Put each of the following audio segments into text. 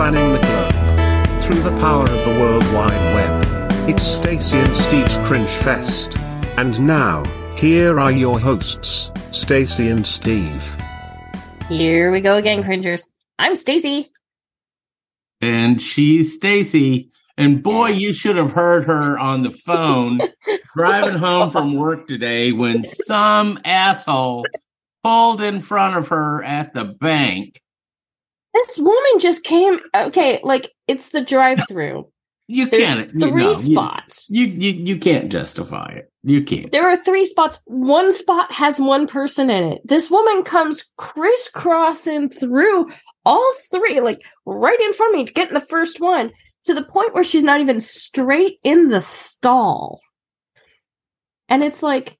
spanning the globe. Through the power of the World Wide Web. It's Stacye and Steve's Cringe Fest. And now, here are your hosts, Stacye and Steve. Here we go again, cringers. I'm Stacye. And she's Stacye. And boy, you should have heard her on the phone driving home from work today when some asshole pulled in front of her at the bank. This woman just came. Okay, like it's the drive-through. You can't. you three know, you- spots. You, you you can't justify it. You can't. There are three spots. One spot has one person in it. This woman comes crisscrossing through all three, like right in front of me to get in the first one, to the point where she's not even straight in the stall. And it's like,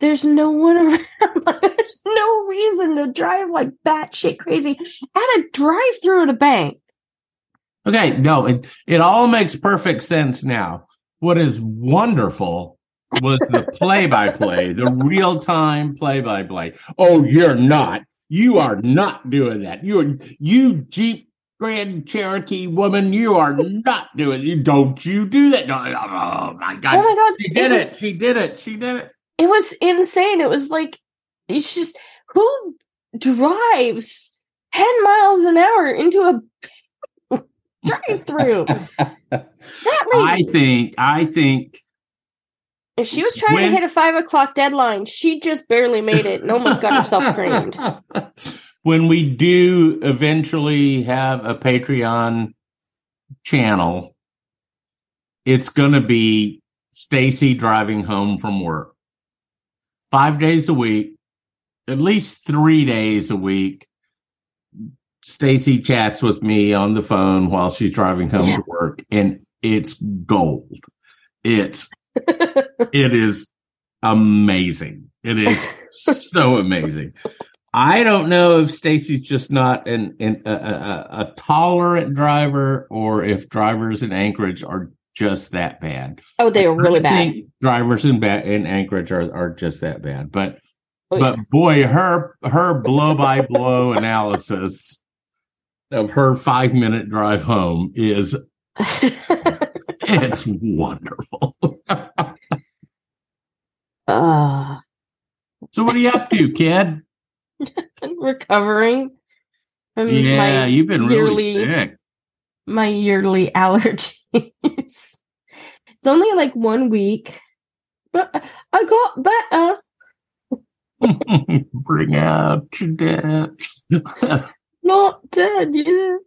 there's no one around. There's no reason to drive like batshit crazy at a drive through at a bank. Okay, no, it it all makes perfect sense now. What is wonderful was the play by play, the real time play by play. Oh, you're not. You are not doing that. You you Jeep Grand Cherokee woman, you are not doing you don't you do that. No, oh my god. Oh my god, she did it, was- She did it. She did it. it was insane. It was like it's just who drives ten miles an hour into a drive through? That I think I think if she was trying when- to hit a five o'clock deadline, she just barely made it and almost got herself creamed. when we do eventually have a Patreon channel, it's going to be Stacye driving home from work. Five days a week, at least three days a week. Stacye chats with me on the phone while she's driving home Yeah. to work, and it's gold. It's it is amazing. It is so amazing. I don't know if Stacye's just not an, an a, a, a tolerant driver or if drivers in Anchorage are just that bad. Oh, they are really I bad. drivers in ba- in Anchorage are, are just that bad. But Oh, yeah. but boy, her her blow by blow analysis of her five minute drive home is it's wonderful. Ah, so what are you up to, kid? recovering. from Yeah, you've been really yearly- sick. My yearly allergies. it's only like one week, but I got better. Bring out your dad. Not dead yet.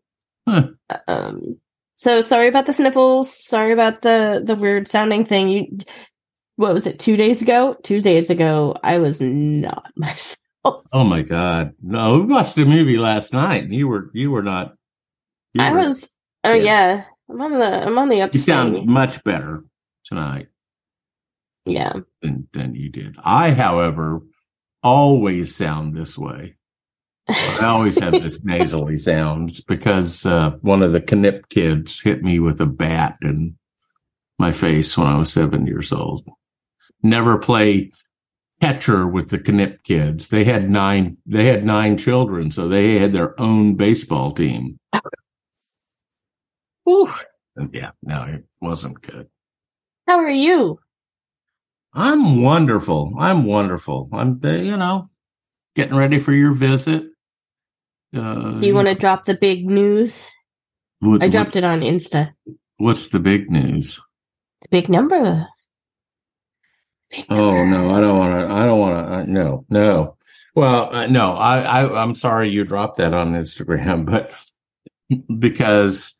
Um. So sorry about the sniffles. Sorry about the the weird sounding thing. You, what was it? Two days ago. Two days ago, I was not myself. oh my god! No, we watched a movie last night, and you were you were not. you I were- was. Oh Yeah. yeah. I'm on the. I'm on the up. You sound much better tonight Yeah. than than you did. I, however, always sound this way. I always have this nasally sound It's because uh, one of the Knip kids hit me with a bat in my face when I was seven years old. Never play catcher with the Knip kids. They had nine. They had nine children, so they had their own baseball team. And yeah, no, it wasn't good. How are you? I'm wonderful. I'm wonderful. I'm, you know, getting ready for your visit. Uh, Do you want to drop the big news? what- I dropped it on Insta. What's the big news? The big number. Big Oh no, I don't want to. I don't want to. Uh, no, no. Well, uh, no. I, I, I'm sorry you dropped that on Instagram, but because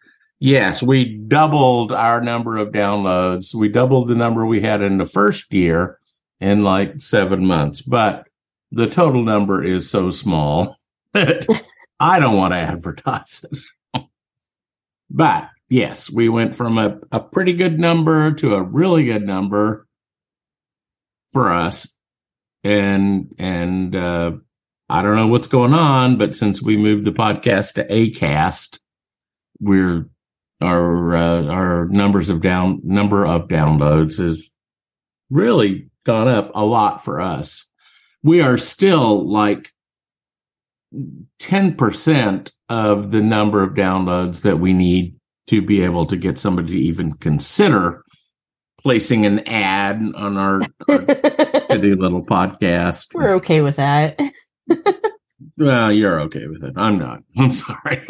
yes, we doubled our number of downloads. We doubled the number we had in the first year in like seven months, but the total number is so small that I don't want to advertise it. but yes, we went from a, a pretty good number to a really good number for us. And, and, uh, I don't know what's going on, but since we moved the podcast to Acast, we're, our, uh, our numbers of down, number of downloads has really gone up a lot for us. We are still like 10% of the number of downloads that we need to be able to get somebody to even consider placing an ad on our, our little podcast. We're okay with that. Well, you're okay with it. I'm not. I'm sorry.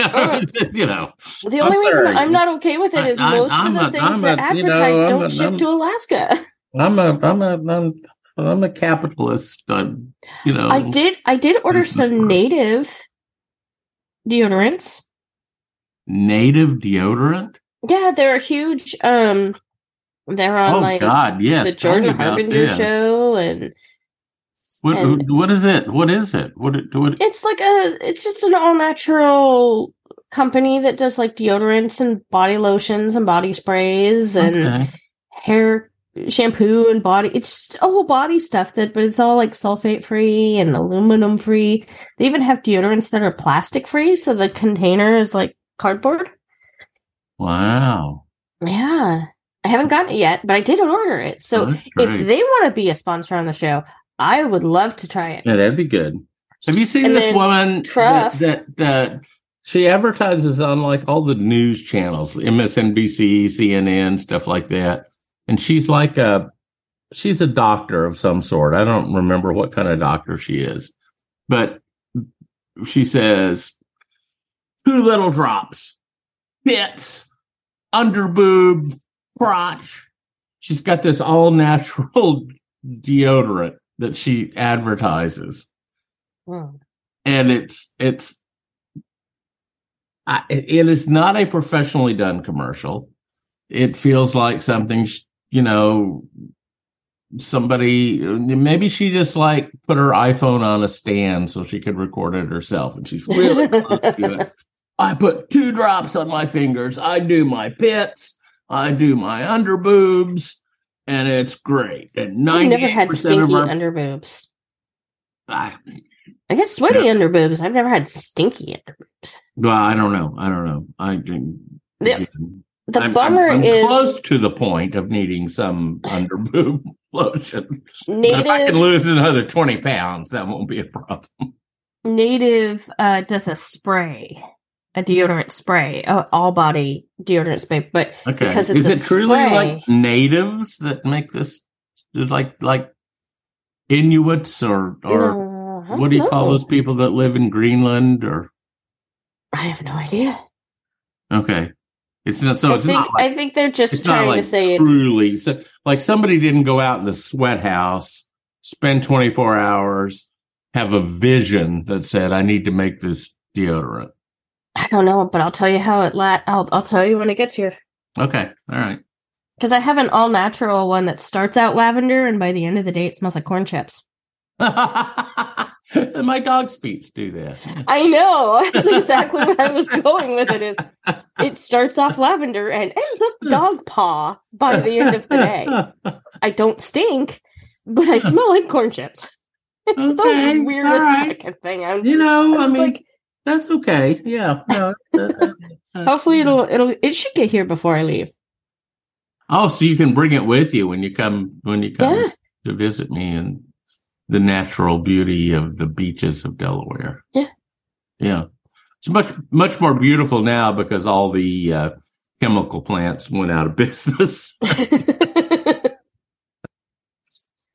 you know, The only I'm reason sorry. I'm not okay with it is I- I- most I'm of the a- things I'm that a- you know, advertise don't a- ship I'm- to Alaska. I'm a, I'm a, I'm, I'm a capitalist. I'm, you know, I did I did order some native deodorants. native deodorant. Yeah, they're huge. Um they're on oh like God, yes. the Jordan Harbinger show and What, and what is it? What is it? What? it- what it's like a it's just an all natural company that does like deodorants and body lotions and body sprays and okay. hair shampoo and body it's just all body stuff that but it's all like sulfate free and aluminum free they even have deodorants that are plastic free so the container is like cardboard Wow. yeah i haven't gotten it yet but i did order it so if they want to be a sponsor on the show i would love to try it Yeah, that'd be good. Have you seen And this woman Truff. that, that that she advertises on like all the news channels, MSNBC, CNN, stuff like that. And she's like a she's a doctor of some sort. I don't remember what kind of doctor she is. But she says two little drops, bits, under boob, crotch. She's got this all natural deodorant that she advertises. Hmm. and it's it's I, it is not a professionally done commercial. It feels like something you know somebody maybe she just like put her iphone on a stand so she could record it herself and she's really close to it. I put two drops on my fingers. I do my pits. I do my under boobs and it's great and i've 98% never had stinky our under boobs I, i guess sweaty under boobs i've never had stinky under Well, I don't know. I don't know. I The- the I'm, bummer I'm, I'm is close to the point of needing some under boob lotion. But if I can native lose another twenty pounds, that won't be a problem. native uh does a spray a deodorant spray a all body deodorant spray but Okay, Because it's is a it truly spray. like natives that make this? Is like like Inuits or or uh, what do you don't call those people that live in Greenland? Or i have no idea okay, it's not. So I it's think not like I think they're just trying like to say it's truly so, like somebody didn't go out in the sweat house spend 24 hours have a vision that said i need to make this deodorant I don't know, but I'll tell you how it la- I'll I'll tell you when it gets here. okay all right Because I have an all natural one that starts out lavender and by the end of the day it smells like corn chips. my dog's feet do that I know. That's exactly what I was going with it is it starts off lavender and ends up dog paw by the end of the day. I don't stink, but I smell like corn chips. It's Okay, the weirdest right. fucking thing. I'm, you know I'm i mean like, that's okay yeah no, hopefully it'll it'll it should get here before I leave. oh so you can bring it with you when you come when you come Yeah. to visit me and the natural beauty of the beaches of Delaware. Yeah. Yeah. It's much, much more beautiful now because all the uh, chemical plants went out of business.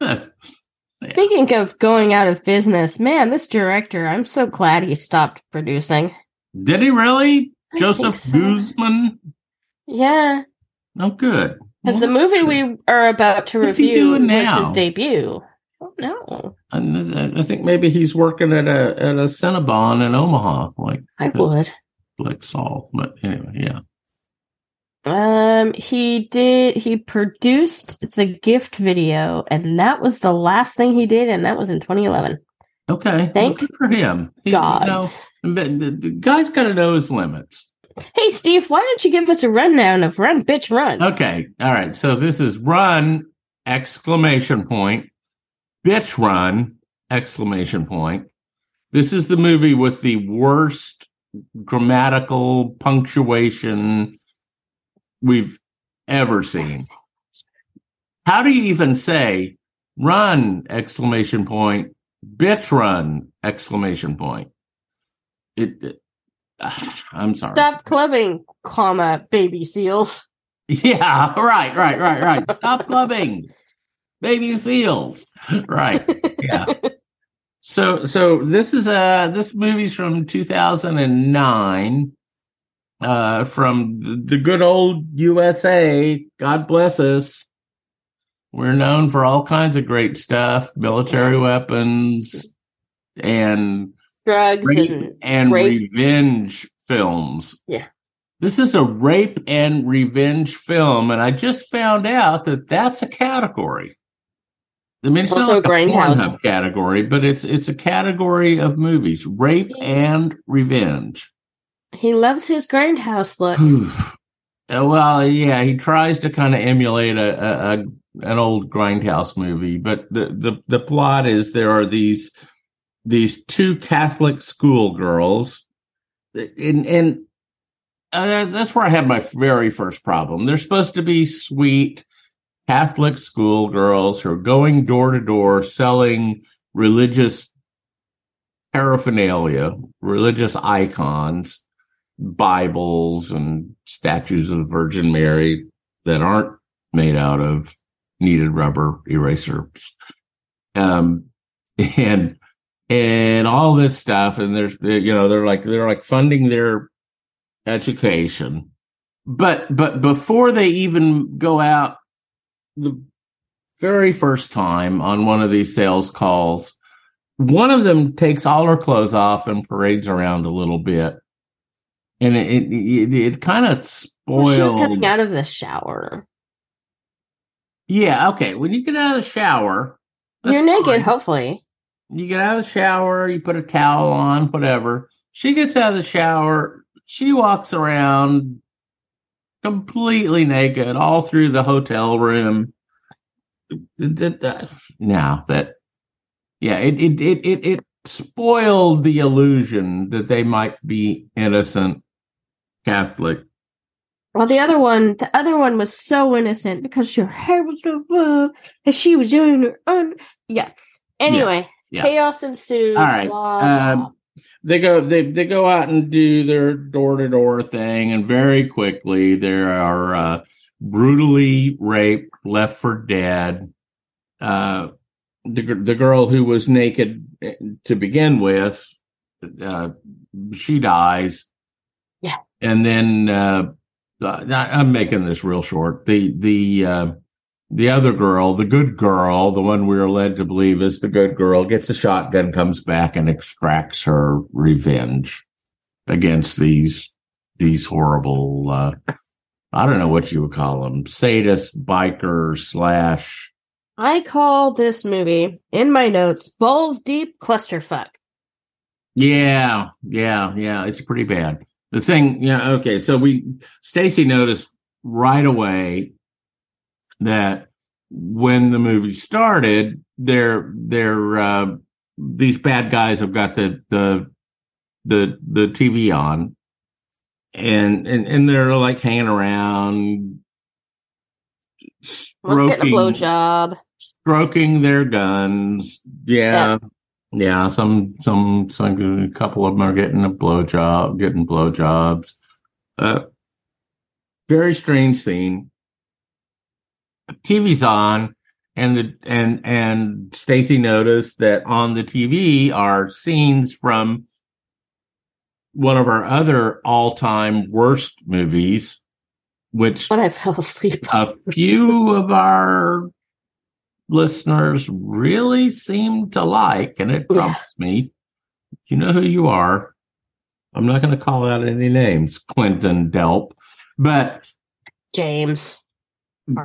Speaking of going out of business, man, this director, I'm so glad he stopped producing. Did he really? I Joseph so. Guzman? Yeah, Oh, good. because the movie we are about to What's he review was his debut. Oh no, And I think maybe he's working at a at a Cinnabon in Omaha, like I would. like Saul. But anyway, yeah. Um, he did. He produced the gift video, and that was the last thing he did, and that was in 2011. Okay. Thank well, for him. He- you know, the, the guy's got to know his limits. Hey, Steve, why don't you give us a rundown of Run Bitch Run? Okay. All right. So this is run exclamation point, bitch run exclamation point. This is the movie with the worst grammatical punctuation we've ever seen. How do you even say run exclamation point, bitch run exclamation point? It, it I'm sorry. Stop clubbing, comma, baby seals. Yeah, right, right, right, right. Stop clubbing, baby seals. Right. Yeah. So, so this is uh this movie's from 2009, uh, from the, good old USA. God bless us. We're known for all kinds of great stuff, military weapons, and Drugs rape and and rape. revenge films. Yeah. This is a rape and revenge film, and I just found out that that's a category. I mean, it's Also not a. Pornhub category, but it's it's a category of movies: rape and revenge. He loves his grindhouse look. Uh, well, yeah, he tries to kind of emulate a, a, a an old grindhouse movie, but the, the the plot is there are these these two Catholic schoolgirls, and and uh, that's where I had my very first problem. They're supposed to be sweet Catholic schoolgirls who are going door to door selling religious paraphernalia, religious icons, Bibles and statues of the Virgin Mary that aren't made out of kneaded rubber erasers. Um, and, and all this stuff. And there's, you know, they're like, they're like funding their education. But, but before they even go out the very first time on one of these sales calls, one of them takes all her clothes off and parades around a little bit. And it, it, it, kind of Well, she was coming out of the shower. Yeah, okay. When you get out of the shower, You're naked, fine. hopefully. You get out of the shower, you put a towel on, whatever. She gets out of the shower, she walks around completely naked all through the hotel room. Now that, yeah, it, it, it, it, it spoiled the illusion that they might be innocent Catholic. Well, the other one, the other one was so innocent because her hair was so above and she was doing her own. Yeah. Anyway, yeah. chaos ensues. All right. blah, blah. Um, they go they they go out and do their door to door thing, and very quickly they are uh, brutally raped, left for dead. Uh, the the girl who was naked eh, to begin with, uh, she dies. Yeah. and then uh, I- I'm making this real short. The the uh, the other girl, the good girl, the one we are led to believe is the good girl, gets a shotgun, comes back, and extracts her revenge against these these horrible. Uh, I don't know what you would call them, sadist biker slash. I call this movie in my notes balls deep clusterfuck. Yeah, yeah, yeah. It's pretty bad. The thing, yeah, okay. So we, Stacye noticed right away that when the movie started, they're, they're, uh, these bad guys have got the, the, the, the TV on and, and, and they're like hanging around, getting a stroking, blowjob. stroking their guns. Yeah. Yeah. Some, some, some, a couple of them are getting a blowjob, getting blowjobs. Uh, very strange scene. TV's on and the, and, and Stacye noticed that on the TV are scenes from one of our other all-time worst movies, which When I fell asleep. a few of our listeners really seem to like, and it Yeah. me. You know who you are. I'm not going to call out any names, Clinton Delp, but James.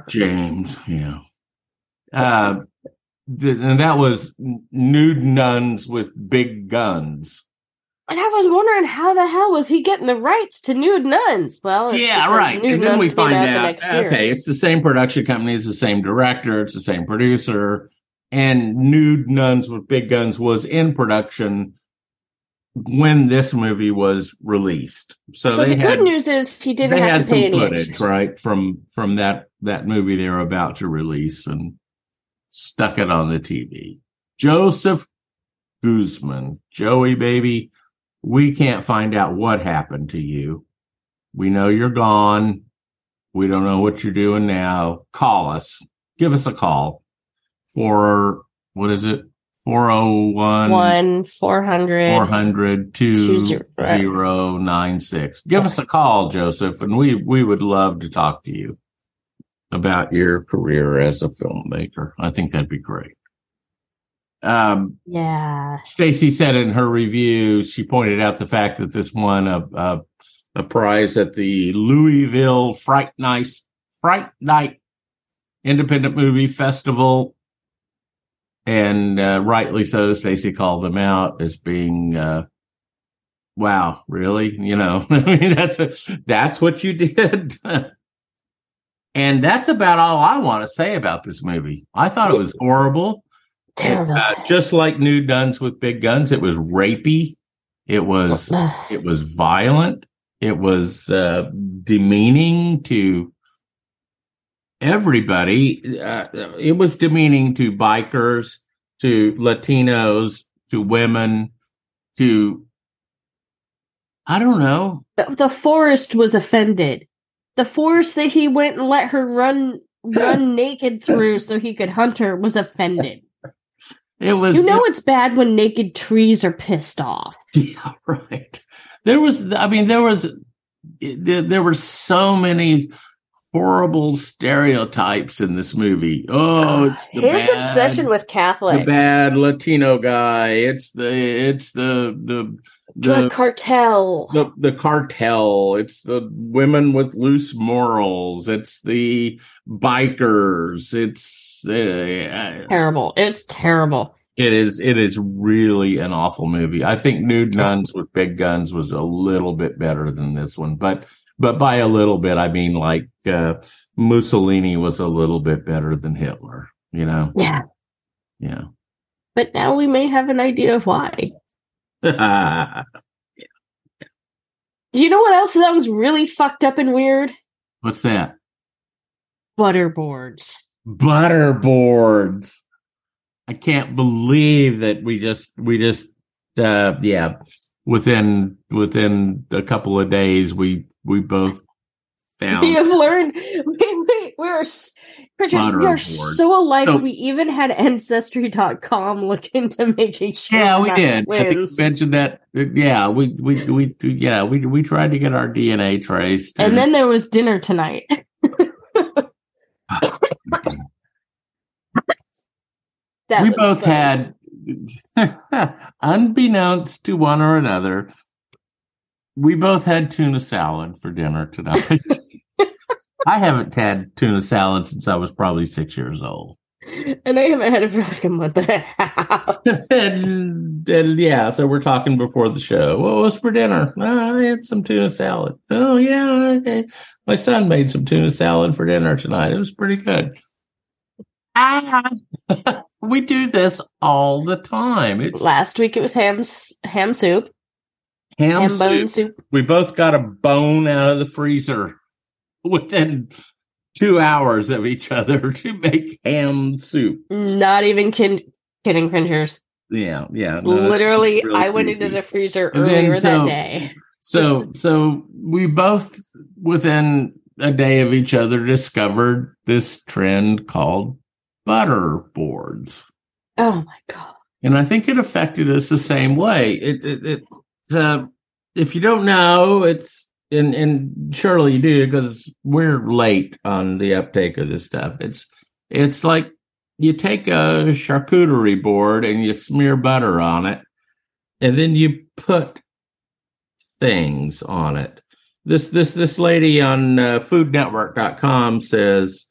James, yeah. Uh, th- and that was nude nuns with big guns. And I was wondering how the hell was he getting the rights to nude nuns? Well, it's Yeah, right. And then we find out, year. okay, it's the same production company, it's the same director, it's the same producer, and Nude Nuns with Big Guns was in production when this movie was released. So, the had good news is he didn't have had to some pay any footage, extras. right, from from that that movie they were about to release and stuck it on the TV. Joseph Guzman, Joey baby, we can't find out what happened to you. We know you're gone. We don't know what you're doing now. Call us. Give us a call for what is it? 401 One four hundred. 400 2096. Give us a call, Joseph, and we, we would love to talk to you about your career as a filmmaker. I think that'd be great. Um, Yeah. Stacye said in her review, she pointed out the fact that this won a, a, a prize at the Louisville Fright Night, Fright Night Independent Movie Festival. And, uh, rightly so, Stacye called them out as being, uh, wow, really? You know, I mean, that's, a, that's what you did. and that's about all I want to say about this movie. I thought it was horrible. Terrible. Uh, just like Nude Nuns with Big Guns, it was rapey. It was it was violent. It was uh, demeaning to everybody. Uh, it was demeaning to bikers, to Latinos, to women, to I don't know. the, the forest was offended. The forest that he went and let her run run naked through so he could hunt her was offended. It was You know it's bad when naked trees are pissed off. Yeah, right. There was, I mean, there was, there, there were so many horrible stereotypes in this movie. Oh, it's the His bad, obsession with Catholics. the bad Latino guy. It's the, it's the, the, drug cartel. the, the cartel. It's the women with loose morals. It's the bikers. It's, uh, terrible. It's terrible. it is it is really an awful movie. I think Nude Nuns with Big Guns was a little bit better than this one, but but by a little bit I mean like uh, Mussolini was a little bit better than Hitler. You know, Yeah. yeah. But now we may have an idea of why. Do you know what else that was really fucked up and weird? What's that? Butterboards. Butterboards. I can't believe that we just we just uh yeah within within a couple of days we we both found We have learned. We, we, we are, we are so alike. So- we even had Ancestry.com look into making sure. Yeah, we did. I think we mentioned that. uh, Yeah, we we we yeah we we tried to get our DNA traced, And then there was dinner tonight. That we both funny. had, unbeknownst to one or another, we both had tuna salad for dinner tonight. I haven't had tuna salad since I was probably six years old. and I haven't had it for like a month and a half. and, and yeah, so we're talking before the show. What was for dinner? "Oh, I had some tuna salad. Oh yeah, okay. My son made some tuna salad for dinner tonight. It was pretty good. Ah, we do this all the time. It's Last week it was ham ham soup, ham, ham bone soup. soup. We both got a bone out of the freezer within two hours of each other to make ham soup. Not even kin- kidding, cringers. Yeah, yeah. no, Literally, it's real I went creepy. into the freezer earlier so- that day. So, so we both within a day of each other discovered this trend called butter boards. Oh my god! And I think it affected us the same way. It, it, it uh, if you don't know, it's, and, and surely you do because we're late on the uptake of this stuff. It's, it's like you take a charcuterie board and you smear butter on it and then you put things on it. This, this, this lady on uh, foodnetwork.com says,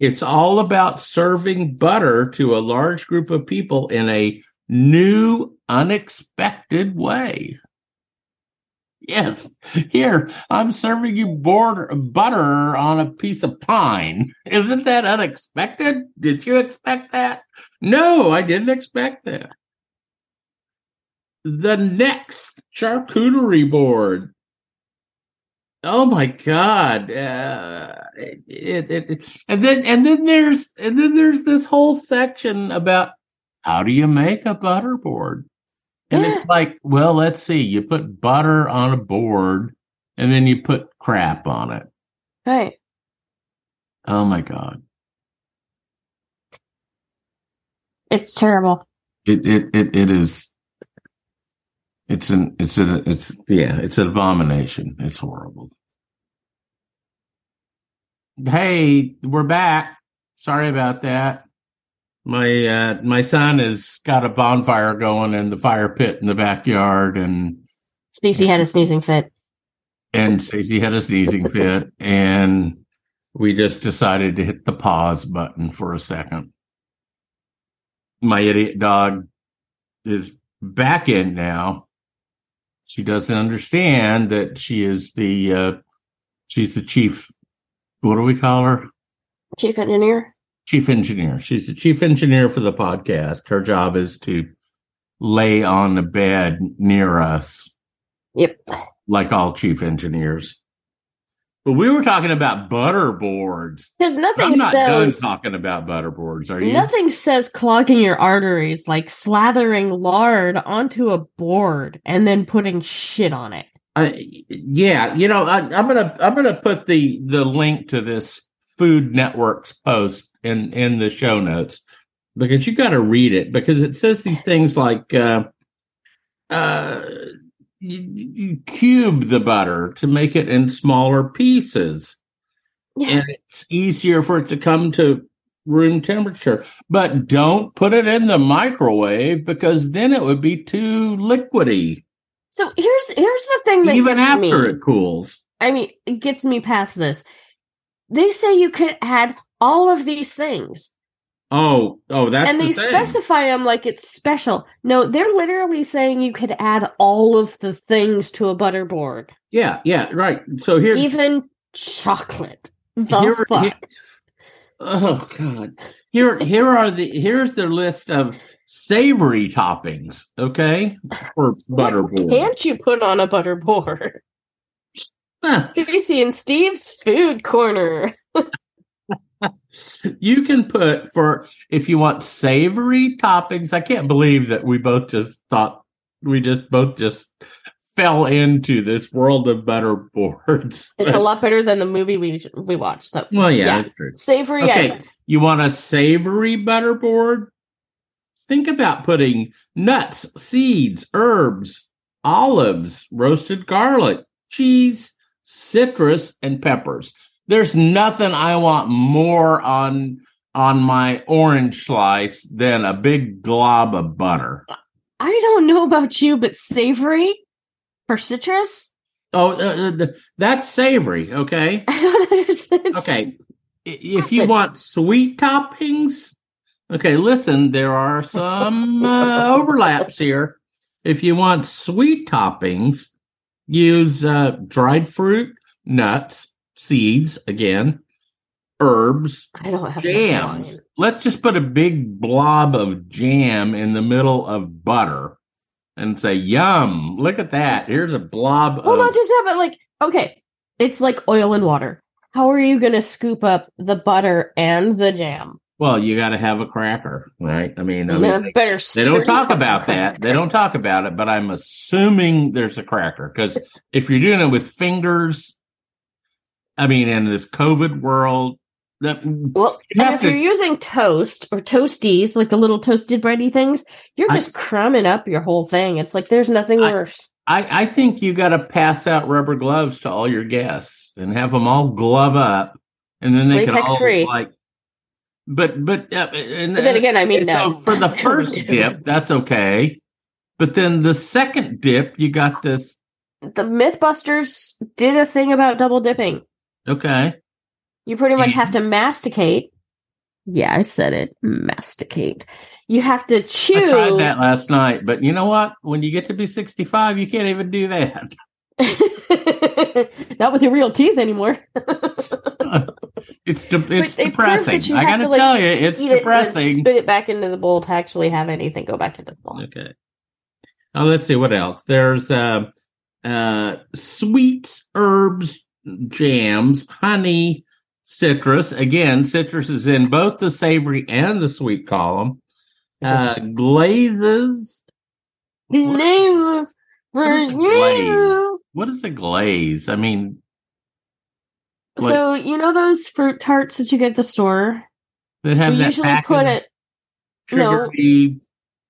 it's all about serving butter to a large group of people in a new, unexpected way. Yes, here, I'm serving you border, butter on a piece of pine. Isn't that unexpected? Did you expect that? No, I didn't expect that. The next charcuterie board Oh my God! Uh, it, it, it, and then and then there's and then there's this whole section about how do you make a butterboard, And Yeah. it's like, well, let's see. You put butter on a board and then you put crap on it. Right. Oh my God. It's terrible. It it it, it is it's an it's an it's yeah, it's an abomination. It's horrible. Hey, we're back. Sorry about that. My uh my son has got a bonfire going in the fire pit in the backyard and Stacye had a sneezing fit. and Stacye had a sneezing fit and we just decided to hit the pause button for a second. My idiot dog is back in now. She doesn't understand that she is the uh she's the chief what do we call her? Chief engineer. Chief engineer. She's the chief engineer for the podcast. Her job is to lay on the bed near us Yep. like all chief engineers. But we were talking about butter boards. Because nothing I'm not says done talking about butter boards. Are you? nothing says clogging your arteries like slathering lard onto a board and then putting shit on it. I, yeah, you know, I, I'm gonna I'm gonna put the the link to this Food Network's post in in the show notes because you got to read it because it says these things like uh, uh, you, you cube the butter to make it in smaller pieces. Yeah. and it's easier for it to come to room temperature. But don't put it in the microwave because then it would be too liquidy, So here's here's the thing that even gets after me. it cools. I mean, it gets me past this. They say you could add all of these things, Oh, oh, that's and the they thing. specify them like it's special. No, they're literally saying you could add all of the things to a butterboard. yeah, yeah, right. So here, even chocolate. The here, fuck? here- oh god, here, here are the here's the list of savory toppings. Okay, for butterboard. What can't you put on a butter board? Huh. Stacye and Steve's food corner. You can put for if you want savory toppings. I can't believe that we both just thought we just both just fell into this world of butter boards. It's a lot better than the movie we we watched. So well, yeah, Yeah. that's true. savory Okay. items. You want a savory butter board? Think about putting nuts, seeds, herbs, olives, roasted garlic, cheese, citrus, and peppers. There's nothing I want more on on my orange slice than a big glob of butter. I don't know about you, but savory for citrus. Oh, uh, uh, that's savory, okay? I don't understand. Okay. If you want sweet toppings, okay, listen, there are some uh, overlaps here. If you want sweet toppings, use uh, dried fruit, nuts, seeds, again, herbs, I don't have jams. Let's just put a big blob of jam in the middle of butter and say, yum, look at that. Here's a blob Well, of. not just that, but like, okay, it's like oil and water. How are you going to scoop up the butter and the jam? Well, you got to have a cracker, right? I mean, I mean, they-. They don't talk about that. They don't talk about it, but I'm assuming there's a cracker because if you're doing it with fingers, I mean, in this COVID world, that Well, You and if to- you're using toast or toasties, like the little toasted bready things, you're I- just crumbing up your whole thing. It's like there's nothing I- worse. I, I think you got to pass out rubber gloves to all your guests and have them all glove up, and then they can Latex all free. like. But but uh, and, But then again, I mean, so for the first dip, that's okay. But then the second dip, you got this. the MythBusters did a thing about double dipping. Okay, You pretty much have to masticate. Yeah, I said it. Masticate. You have to chew. I tried that last night, but you know what? When you get to be 65, you can't even do that. Not with your real teeth anymore. It's de- it's they prove that depressing. you I got to to, like, tell you, it's Eat it depressing. spit it back into the bowl to actually have anything go back into the bowl. Okay. Oh, let's see what else. There's uh, uh, sweets, herbs, jams, honey, citrus. Again, citrus is in both the savory and the sweet column. Uh, glazes, Glazes What is a glaze? you. What is a glaze? I mean, What- So you know those fruit tarts that you get at the store? that have we that usually put it. no.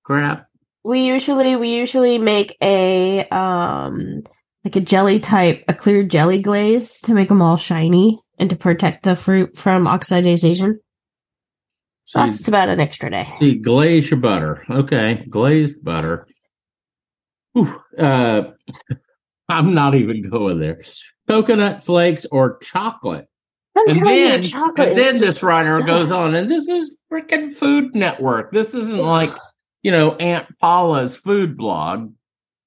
crap. We usually we usually make a um like a jelly type, a clear jelly glaze to make them all shiny and to protect the fruit from oxidization. So you- about an extra day. See, glaze your butter. Okay, glazed butter. Whew, uh, I'm not even going there. Coconut flakes or chocolate. I'm And then, you, chocolate and then this writer goes on, and this is freaking Food Network. This isn't like, you know, Aunt Paula's food blog.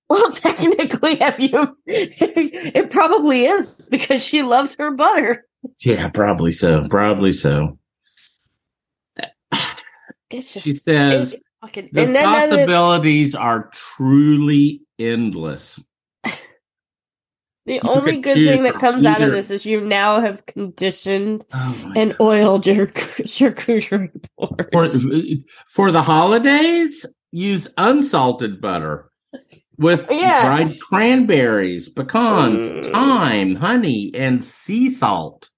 Well, technically, have you? it probably is because she loves her butter. Yeah, probably so. Probably so. It's just She says fucking, the and then uh, the, possibilities are truly endless. the you only good thing that from comes out of this is you now have conditioned Oh my and oiled your charcuterie board. for, for the holidays, use unsalted butter with Yeah. dried cranberries, pecans, Mm. thyme, honey, and sea salt.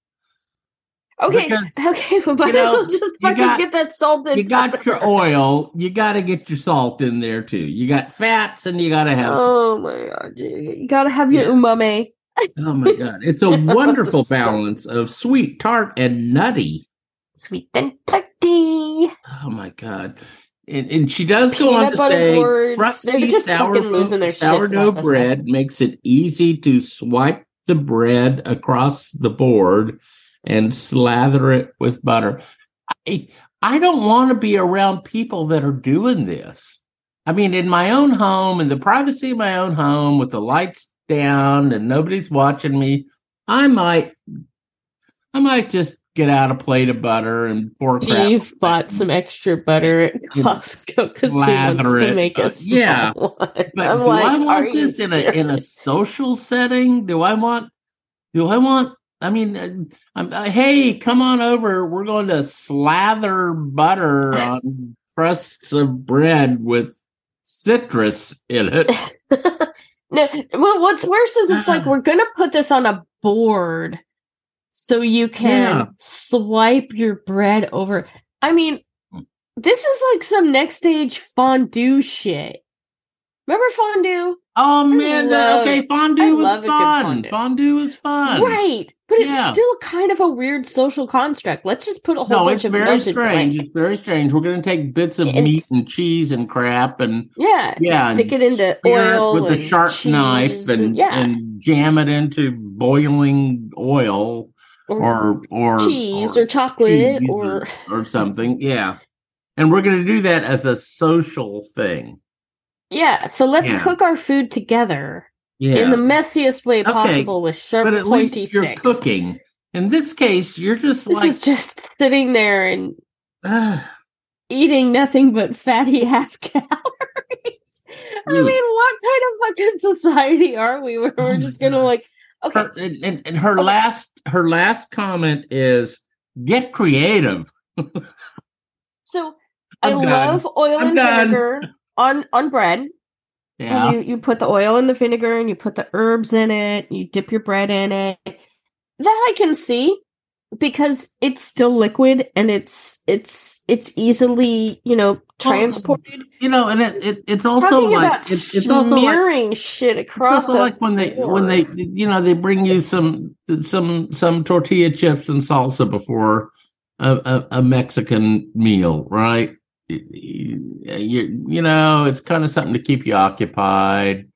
Okay, because, okay, but might you know, as well just fucking got- get that salted. You got your oil, you got to get your salt in there too. You got fats, and you got to have. Oh my god, you you gotta have your Yeah. umami. Oh my god, it's a wonderful balance of sweet, tart, and nutty. Sweet and turkey. Oh my god. And, and she does go on Peanut to say boards. rusty They're just fucking losing their sourdough, sourdough bread makes it easy to swipe the bread across the board and slather it with butter. I, I don't want to be around people that are doing this. I mean, in my own home, in the privacy of my own home, with the lights down and nobody's watching me, I might, I might just get out a plate of butter and pour. Steve bought some extra butter at Costco because he wants to make Uh, a yeah. one. But I'm do like, I want this in a in a social setting? Do I want? Do I want? I mean, uh, I'm, uh, hey, come on over. We're going to slather butter on crusts of bread with citrus in it. no, well, what's worse is it's like Ah. we're gonna put this on a board so you can Yeah. swipe your bread over. I mean, this is like some next stage fondue shit. Remember fondue? Oh man, uh, love- okay, fondue was fun. fondue. Fondue was fun. Right. But it's Yeah. still kind of a weird social construct. Let's just put a whole No, bunch it's of very strange. blank. It's very strange. We're going to take bits of It's- meat and cheese and crap and Yeah, yeah, stick it into spear it oil with a and sharp knife and, yeah, and jam it into boiling oil or or cheese or, chocolate cheese or or something. Yeah, and we're going to do that as a social thing. yeah. So let's Yeah. cook our food together Yeah, in the messiest way Okay, possible with sharp, but at pointy least you're sticks. cooking. In this case, you're just This like is just sitting there and eating nothing but fatty ass calories. I mean, what kind of fucking society are we where we're just gonna God. like okay, her, and, and, her Okay. last her last comment is get creative. so I done. love oil I'm and done. vinegar on on bread. Yeah, you, you put the oil and the vinegar and you put the herbs in it, you dip your bread in it. That I can see because it's still liquid and it's it's it's easily, you know, transported. you know, and it, it it's also Talking like about it's, it's also like smearing shit It's across also like when they when they you know they bring you some some some tortilla chips and salsa before a, a, a Mexican meal, right? You, you know, it's kind of something to keep you occupied.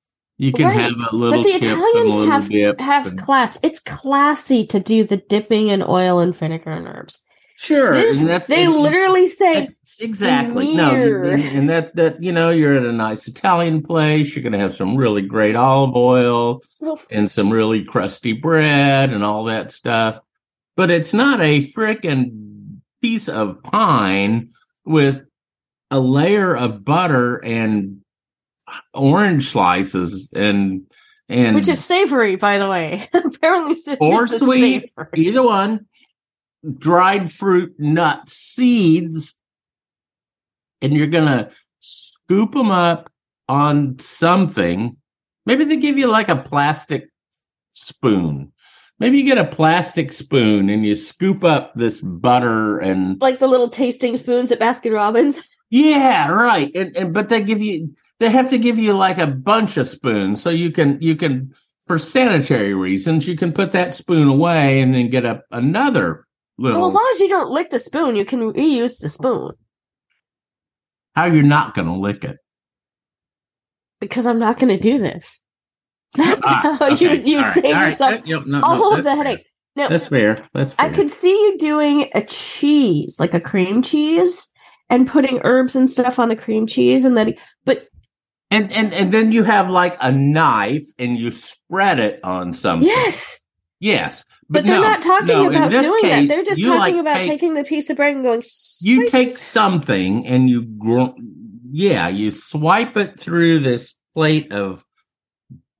You can Right. have a little But the chip and a Italians have dip. have and- class. It's classy to do the dipping in oil and vinegar and herbs. sure, This- they and- literally say Exactly. No, and, and that that you know, you're at a nice Italian place. You're going to have some really great olive oil and some really crusty bread and all that stuff. But it's not a frickin' piece of pine with a layer of butter and orange slices and and which is savory, by the way. Apparently, citrus Or sweet. savory. either one dried fruit nut seeds and you're gonna scoop them up on something. Maybe they give you like a plastic spoon. Maybe you get a plastic spoon and you scoop up this butter and Like the little tasting spoons at Baskin Robbins. yeah, right. And, and but they give you they have to give you like a bunch of spoons so you can you can for sanitary reasons you can put that spoon away and then get up another little Well, as long as you don't lick the spoon, you can reuse the spoon. how you're not going to lick it. Because I'm not going to do this. That's Ah, how okay. you, you All right, save all right. yourself yep, no, no, all of the headache. No, That's fair. That's fair. I could see you doing a cheese, like a cream cheese, and putting herbs and stuff on the cream cheese, and then, but and and and then you have like a knife and you spread it on something. yes, Yes, but, they're no, not talking no, about doing case, that. They're just talking like, about take- taking the piece of bread and going. You take something and you, gr- yeah, you swipe it through this plate of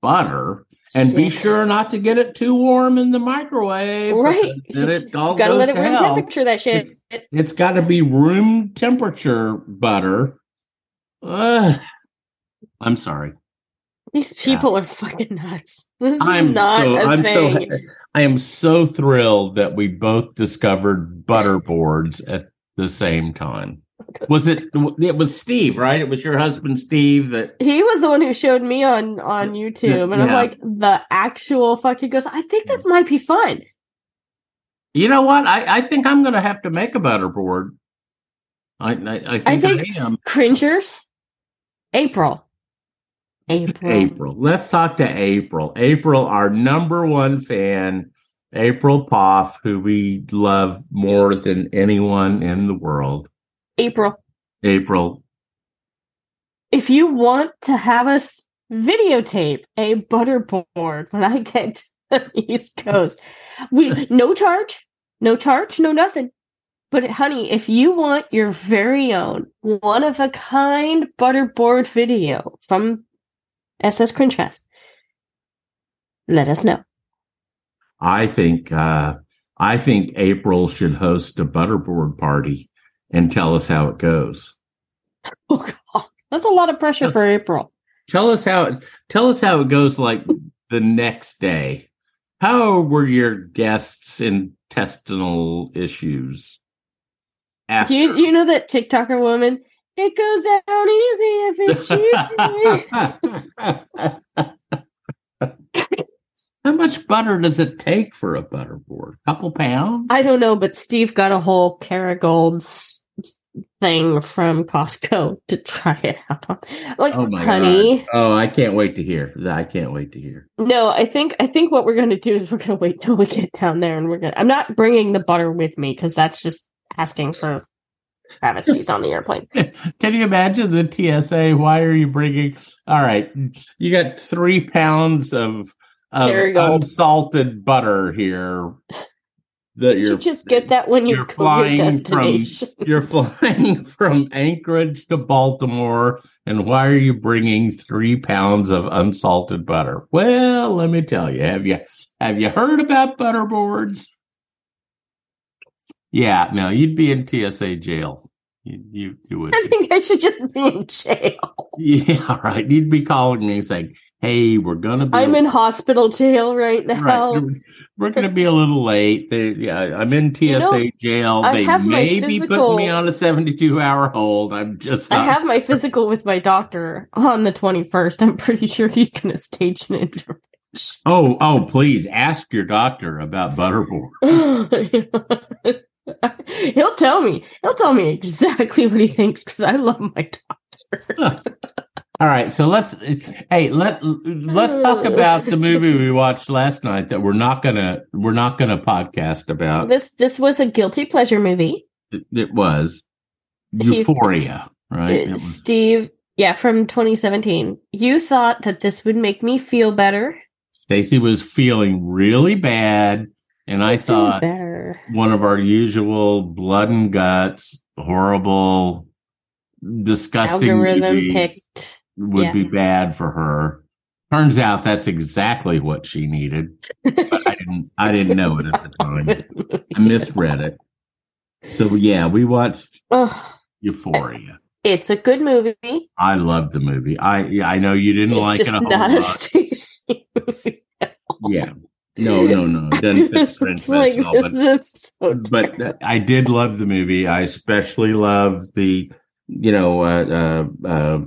butter, and be sure not to get it too warm in the microwave. Right. Then it all Gotta let it room hell. temperature. That shit. It's got to be room temperature butter. Ugh. I'm sorry. These people are fucking nuts. This is I'm not so a I'm thing. so I am so thrilled that we both discovered butterboards at the same time. Was it? It was Steve, right? It was your husband, Steve. That he was the one who showed me on on YouTube, and I'm like, the actual fucking goes. I think this might be fun. you know what? I I think I'm going to have to make a butterboard. I I, I think I, think- am. Cringers, April, April, April. Let's talk to April. April, our number one fan, April Poff, who we love more than anyone in the world. April. April, If you want to have us videotape a butterboard when I get to the East Coast, we no charge, no charge, no nothing. But honey, if you want your very own one of a kind butterboard video from SS Cringe Fest, let us know. I think uh, I think April should host a butterboard party and tell us how it goes. Oh God, that's a lot of pressure for April. Tell us how it tell us how it goes like the next day. How were your guests' intestinal issues? After You you know that TikToker woman? It goes down easy if it's you. How much butter does it take for a butterboard? A couple pounds? I don't know, but Steve got a whole Kerrygold's thing from Costco to try it out on. Like, oh my honey, god! Oh, I can't wait to hear. I can't wait to hear. no, I think I think what we're gonna do is we're gonna wait till we get down there, and we're gonna. I'm not bringing the butter with me because that's just asking for travesties on the airplane. Can you imagine the TSA? Why are you bringing? All right, you got three pounds of, of unsalted butter here. That You you're just get that when you you're flying from- You're flying from Anchorage to Baltimore, and why are you bringing three pounds of unsalted butter? Well, let me tell you. Have you have you heard about butter boards? Yeah, no, you'd be in TSA jail. You you, you would. I think I should just be in jail. Yeah, right. You'd be calling me saying, "Hey, we're gonna be." I'm in hospital jail right now. Right. We're going to be a little late. They, yeah, I'm in TSA know, jail. They may be putting me on a 72 hour hold. I'm just. I have my physical with my doctor on the 21st. I'm pretty sure he's going to stage an intervention. Oh, oh, please ask your doctor about butterboard. He'll tell me. He'll tell me exactly what he thinks because I love my doctor. All right, so let's. Hey, let let's talk about the movie we watched last night that we're not gonna we're not gonna podcast about. This this was a guilty pleasure movie. It, it was He- Euphoria, right? It Uh, was- Steve, yeah, from 2017. You thought that this would make me feel better. Stacy was feeling really bad, and I thought better. one of our usual blood and guts, horrible, disgusting Algorithm picked. would yeah. be bad for her. Turns out that's exactly what she needed, but I didn't. I didn't know it at the time. I misread it. So yeah, we watched Oh, Euphoria. It's a good movie. I love the movie. I yeah, I know you didn't It's like it a whole not a. Stacy movie. Yeah. No, no, no. It doesn't fit it's French like festival, this but, so but I did love the movie. I especially loved the, you know, uh, uh,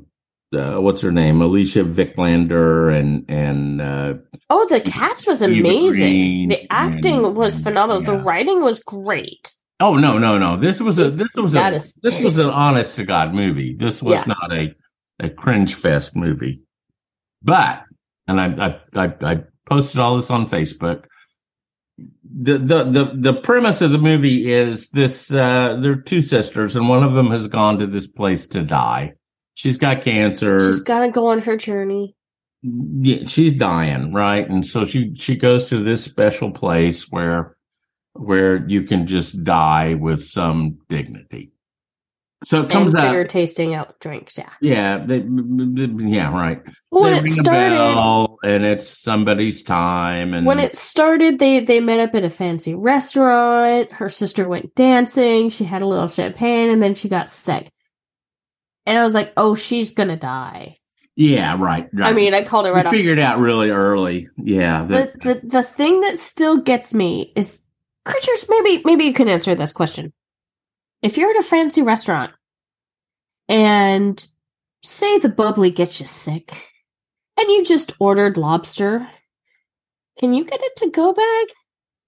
uh, what's her name? Alicia Vikander and, and, uh, Oh, the cast was Eva amazing. Green The acting and- was phenomenal. The writing was great. oh, no, no, no. This was a, this was a, is this was an honest to God movie. This was Yeah. not a, a cringe fest movie. But, and I, I, I, I posted all this on Facebook. The, the, the, the premise of the movie is this, uh, they're two sisters and one of them has gone to this place to die. She's got cancer. She's got to go on her journey. yeah, she's dying, right? And so she she goes to this special place where where you can just die with some dignity. So it comes out, bitter tasting out drinks. Yeah. yeah, they, yeah, right. When it started, and it's somebody's time, and when it started, they they met up at a fancy restaurant. Her sister went dancing. She had a little champagne, and then she got sick. And I was like, "Oh, she's gonna die." yeah, right, right. I mean, I called it right off. figured out really early, yeah, the, the the thing that still gets me is creatures. Maybe maybe you can answer this question. If you're at a fancy restaurant and say the bubbly gets you sick, and you just ordered lobster, can you get it to go bag?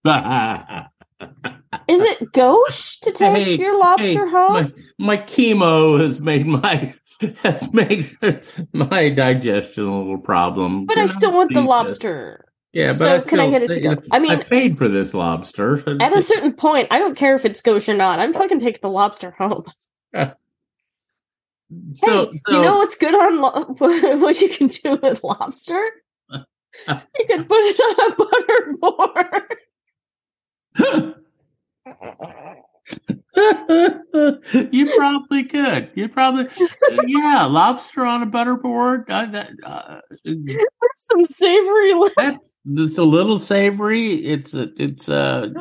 Is it gauche to take Hey, your lobster hey, home? my, my chemo has made my has made my digestion a little problem. but Can I still want the lobster. Yeah, but So I can I get it to go? I mean- I paid for this lobster. At a certain point, I don't care if it's gauche or not. I'm fucking taking the lobster home. so, hey, so you know what's good on lo- what you can do with lobster? You can put it on a butter board. you probably could. You probably, yeah, lobster on a butterboard. Uh, that, uh, Some savory. that's it's a little savory. It's a, it's a,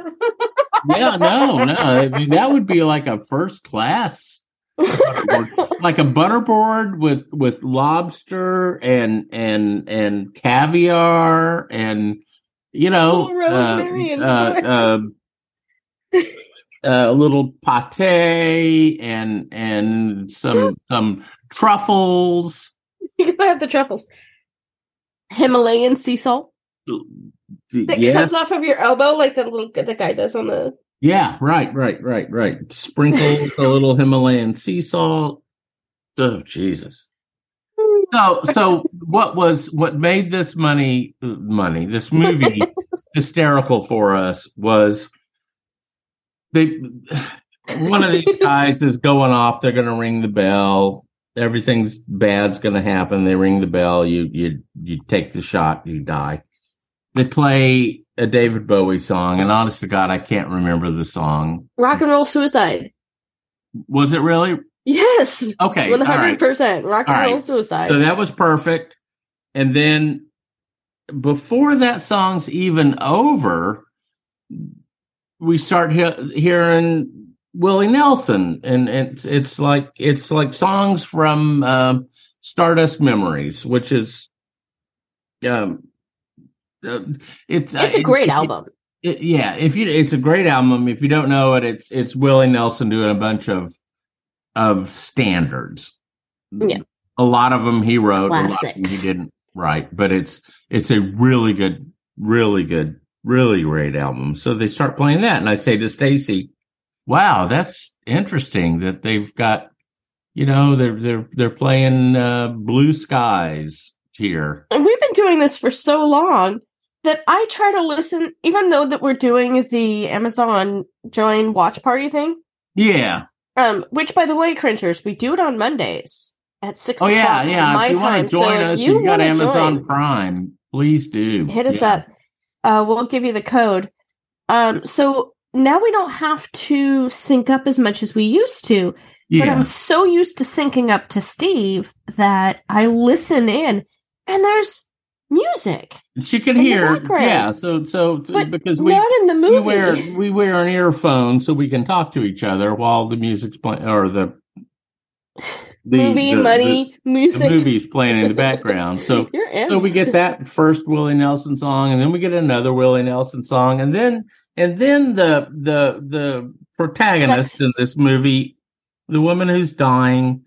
yeah, no, no. I mean, that would be like a first class butterboard, like a butterboard with with lobster and and and caviar and you know Oh, rosemary and uh, thyme. Uh, a little pate and and some some truffles. you have the truffles. Himalayan sea salt that Yes. comes off of your elbow, like the little the guy does on the. Yeah, right, right, right, right. Sprinkle a little Himalayan sea salt. Oh, Jesus. So, so what was what made this money money this movie hysterical for us was they one of these guys is going off. They're going to ring the bell. Everything's bad's going to happen. They ring the bell. You you you take the shot. You die. They play a David Bowie song, and honest to God, I can't remember the song. Rock and roll suicide. Was it really Yes, okay? hundred right. percent rock and roll suicide. So that was perfect. And then before that song's even over, we start he- hearing Willie Nelson, and it's it's like it's like songs from uh, Stardust Memories, which is um, uh, it's it's a it- great it- album. it- yeah, if you, it's a great album. If you don't know it, it's it's Willie Nelson doing a bunch of of standards. Yeah. a lot of them he wrote, a lot he didn't write, but it's it's a really good, really good, really great album. So they start playing that, and I say to Stacy, "Wow, that's interesting that they've got, you know, they're they're they're playing uh, Blue Skies here." And we've been doing this for so long that I try to listen, even though that we're doing the Amazon join watch party thing. Yeah, Um, which by the way, cringers, we do it on Mondays at six. o'clock yeah, yeah. my if you time. want to join so us, you you've got Amazon join, Prime. Please do. hit us Yeah. up. Uh, we'll give you the code. Um, so now we don't have to sync up as much as we used to. But I'm so used to syncing up to Steve that I listen in and there's music, she can hear. Yeah, so so but because we not in the movie. we wear we wear an earphone so we can talk to each other while the music's playing or the the movie, the- money, the, music. the movie's playing in the background. So so we get that first Willie Nelson song, and then we get another Willie Nelson song, and then and then the the the protagonist Sex. in this movie, the woman who's dying,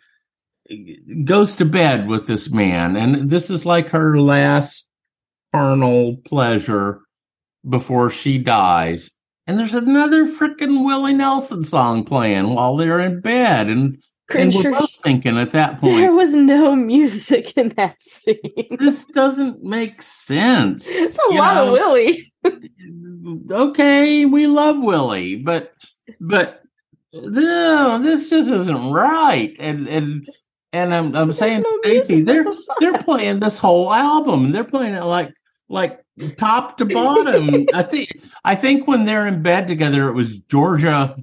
goes to bed with this man, and this is like her last carnal pleasure before she dies. And there's another freaking Willie Nelson song playing while they're in bed, and and we're both thinking at that point, There was no music in that scene. this doesn't make sense. It's a You lot know? of Willie. Okay, we love Willie, but but no, this just isn't right. And and and I'm I'm There's saying, no Stacey, they're the they're playing this whole album. They're playing it like like top to bottom. I think I think when they're in bed together, it was Georgia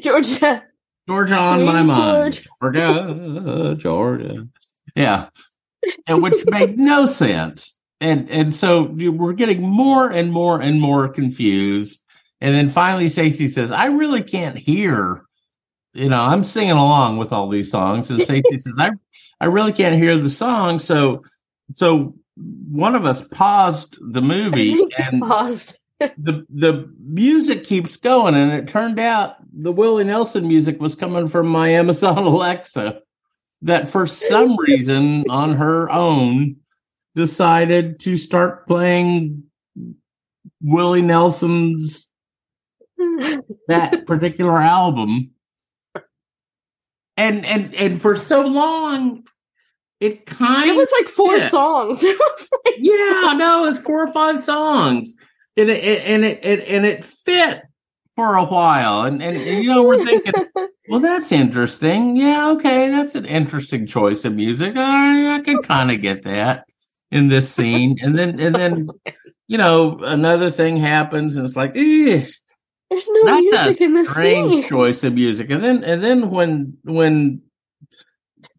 Georgia. Georgia on Sweet my mind. George. Georgia, Georgia. Yeah. And which made no sense. And and so we're getting more and more and more confused. And then finally Stacey says, I really can't hear. You know, I'm singing along with all these songs. And Stacey says, I I really can't hear the song. So so one of us paused the movie and Paused. The the music keeps going, and it turned out the Willie Nelson music was coming from my Amazon Alexa. That for some reason on her own decided to start playing Willie Nelson's that particular album. And and and for so long it kind It was like four Yeah. songs. It was like yeah, no, it's four or five songs, and it, and it, it and it fit for a while, and, and and you know we're thinking, well, that's interesting. Yeah, okay, that's an interesting choice of music. I, I can kind of get that in this scene, and then and then you know another thing happens, and it's like, eh, There's no that's music in this strange scene. choice of music, and then and then when when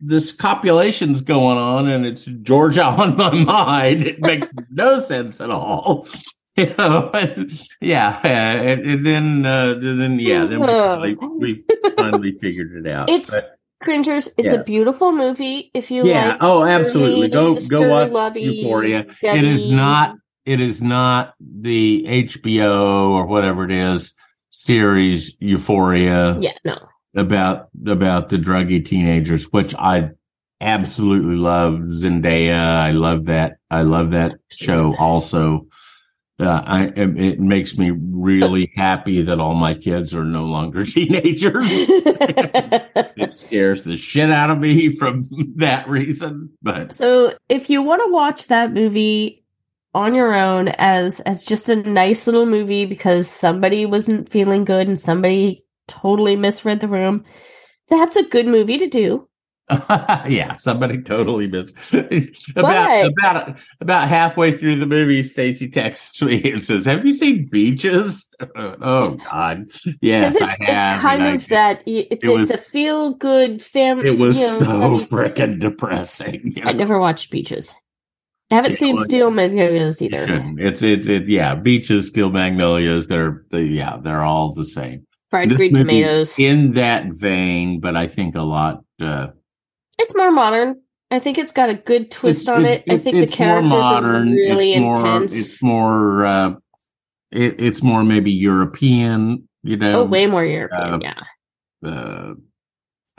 this copulation's going on and it's Georgia on my mind. It makes no sense at all. You know, yeah, uh, and, and then, uh, then, yeah, then we finally, we finally figured it out. It's But, Cringers, it's Yeah. a beautiful movie. If you yeah, like oh, absolutely. Go, sister go watch lovey, Euphoria. It Debbie. is not, it is not the HBO or whatever it is series Euphoria. Yeah, no. about about the druggy teenagers, which I absolutely love. Zendaya, I love that. I love that show. Also, uh, I it it makes me really happy that all my kids are no longer teenagers. it scares the shit out of me from that reason. But so if you want to watch that movie on your own as as just a nice little movie because somebody wasn't feeling good and somebody totally misread the room, that's a good movie to do. yeah, somebody totally missed. about about about halfway through the movie, Stacy texts me and says, "Have you seen Beaches?" oh God, yes, I it's, have. it's kind and I- of that it's it it's a feel good family. It was you know, so funny- freaking depressing. you I never watched Beaches. I haven't Yeah, seen well, Steel Magnolias either. It's it's it, yeah. Beaches, Steel Magnolias. They're they, yeah, they're all the same. Fried green tomatoes. in that vein, but I think a lot. Uh, It's more modern. I think it's got a good twist it's- on it's- it. I think the characters modern. are really it's more, intense. It's more. Uh, it, it's more maybe European. You know. oh, way more European. uh, yeah. uh,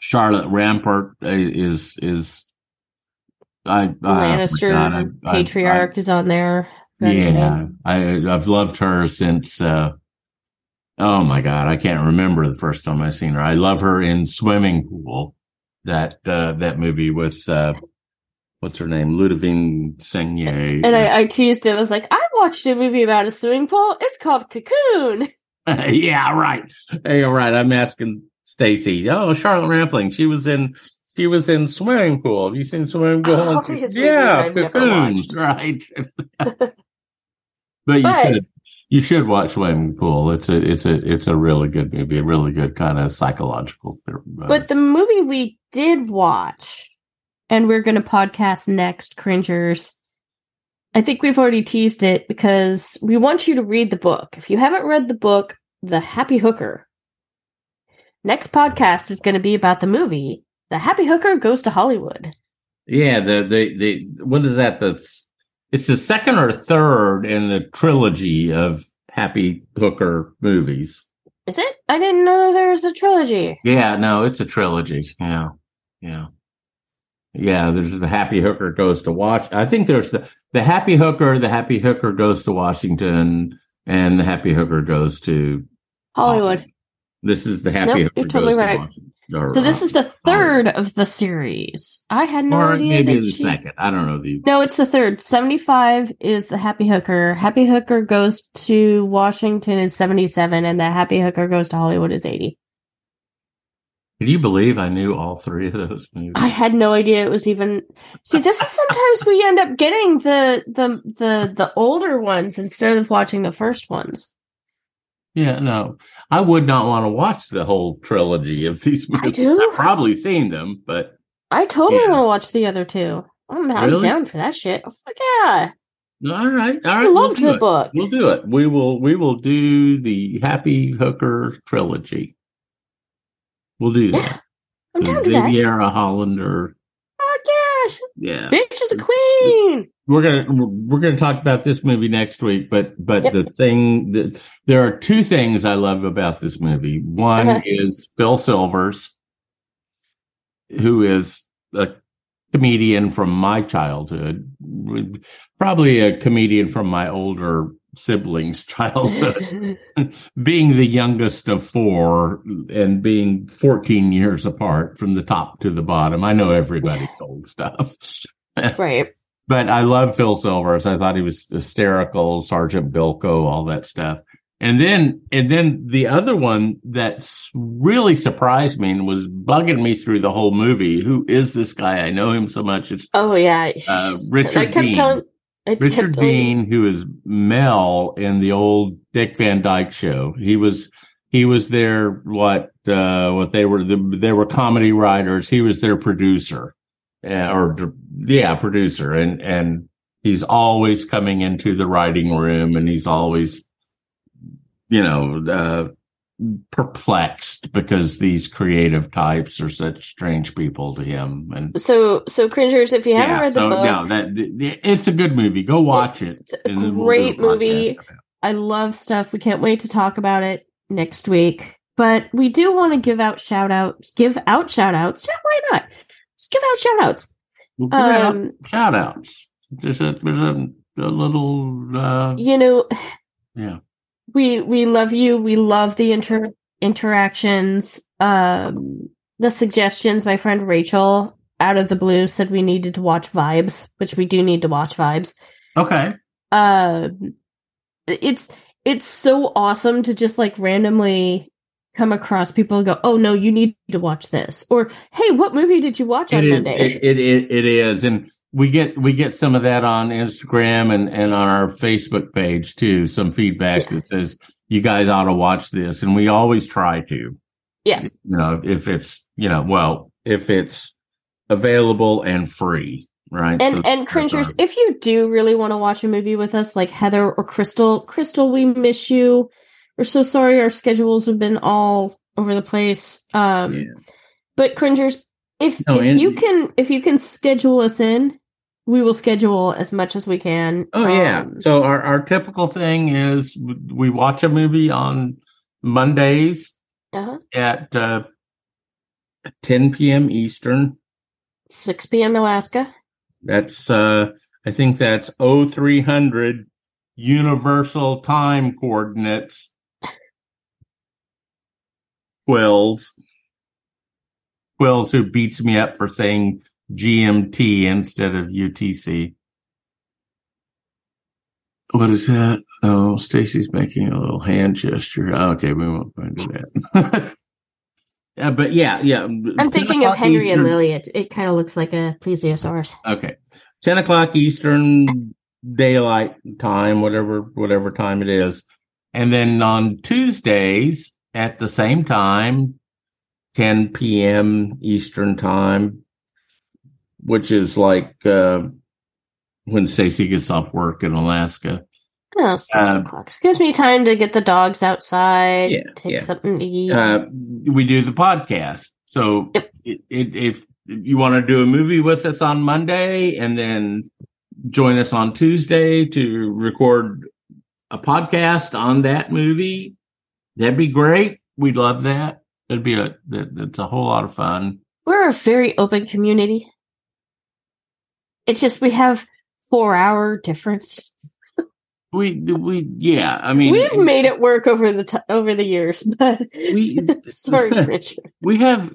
Charlotte Rampling is is I uh, Lannister I- I- patriarch is on there. I, yeah, I I've loved her since. Uh, oh my God, I can't remember the first time I seen her. I love her in Swimming Pool. That uh, that movie with uh, what's her name, Ludivine Sagnier. And I, I teased him. I was like, I watched a movie about a swimming pool. It's called Cocoon. yeah, right. Hey, You're right. I'm asking Stacy. Oh, Charlotte Rampling. She was in. She was in Swimming Pool. Have you seen Swimming Pool? Oh, She- his movies yeah, Cocoon, right. but you But- should. You should watch Swimming Pool. It's a. It's a. It's a really good movie. A really good kind of psychological. Uh, But the movie we did watch, and we're going to podcast next, Cringers. I think we've already teased it because we want you to read the book. If you haven't read the book, The Happy Hooker, next podcast is going to be about the movie. The Happy Hooker goes to Hollywood. Yeah, the the the what is that? The it's the second or third in the trilogy of Happy Hooker movies. Is it? I didn't know there was a trilogy. Yeah, no, it's a trilogy. Yeah, yeah, yeah. There's the Happy Hooker goes to watch. I think there's the the Happy Hooker, the Happy Hooker goes to Washington, and the Happy Hooker goes to Hollywood. This is the Happy Nope, Hooker. you're totally goes to right. Washington, or, So this is the third of the series. I had no or idea. maybe the she- second. I don't know the. No, it's the third. 75 is the Happy Hooker. Happy Hooker goes to Washington is 77, and the Happy Hooker goes to Hollywood is 80. Can you believe I knew all three of those movies? I had no idea it was even. See, this is sometimes we end up getting the the the the older ones instead of watching the first ones. Yeah, no, I would not want to watch the whole trilogy of these I movies. do. I've probably seen them, but I totally Yeah. want to watch the other two. I'm, I'm Really? down for that shit. Oh, fuck yeah! all right, all I right. we'll do the it. book. We'll do it. We will. We will do the Happy Hooker trilogy. We'll do Yeah, that. I'm down to that. Hollander. Oh gosh, Yeah, bitch is a queen. We're gonna we're gonna talk about this movie next week. But but Yep. the thing that there are two things I love about this movie. One Uh-huh. is Phil Silvers, who is a comedian from my childhood, probably a comedian from my older siblings' childhood. being the youngest of four and being 14 years apart from the top to the bottom, I know everybody's old stuff. right. But I love Phil Silvers. I thought he was hysterical, Sergeant Bilko, all that stuff. And then, and then the other one that really surprised me and was bugging me through the whole movie. Who is this guy? I know him so much. It's Oh yeah, Uh, Richard Deacon. telling. Richard telling- Dean, who is Mel in the old Dick Van Dyke show. He was he was their what uh what they were the, they were comedy writers. He was their producer, or yeah, producer, and and he's always coming into the writing room, and he's always you know uh perplexed because these creative types are such strange people to him and So, so cringers, if you haven't read the so book, no, that it's a good movie. Go watch it. It's a then we'll great a movie. I love stuff. We can't wait to talk about it next week. But we do want to give out shout outs. Give out shout outs. Yeah, why not? Let's give out shout outs. We'll give out Um, shout outs. There's a there's a, a little uh, you know, yeah. we we love you. We love the inter interactions. Um, the suggestions. My friend Rachel, out of the blue, said we needed to watch Vibes, which we do need to watch Vibes. Okay. um it's it's so awesome to just like randomly come across people and go oh no you need to watch this or hey what movie did you watch on It monday it, it, it, it is. And we get we get some of that on Instagram and, and on our Facebook page too, some feedback Yeah. that says you guys ought to watch this. And we always try to. Yeah. You know, if it's you know, well, if it's available and free, right? and So and cringers if you do really want to watch a movie with us like heather or crystal crystal we miss you we're so sorry our schedules have been all over the place um Yeah. but cringers if No, if you can if you can schedule us in we will schedule as much as we can Oh yeah. Um, So our, our typical thing is we watch a movie on Mondays uh-huh. at uh, 10 p.m. Eastern. 6 p.m. Alaska. That's uh I think that's 0300 universal time coordinates. Quills. Quills who beats me up for saying GMT instead of UTC. What is that? Oh, Stacy's making a little hand gesture. Oh, okay, we won't go into that. yeah, uh, but yeah, yeah. I'm thinking of Henry and Lily. It, it kind of looks like a plesiosaurus. Okay. 10 o'clock Eastern daylight time, whatever, whatever time it is. And then on Tuesdays at the same time, 10 p.m. Eastern time, which is like, uh, when Stacy gets off work in Alaska. Oh, six Um, o'clock. Gives me time to get the dogs outside, Yeah, take yeah. something to eat. Uh, we do the podcast. So Yep. it, it, if you want to do a movie with us on Monday and then join us on Tuesday to record a podcast on that movie, that'd be great. We'd love that. It'd be a it's a whole lot of fun. We're a very open community. It's just we have four hour difference. We we yeah. I mean, We've made it work over the t- over the years, but we sorry, Richard. we have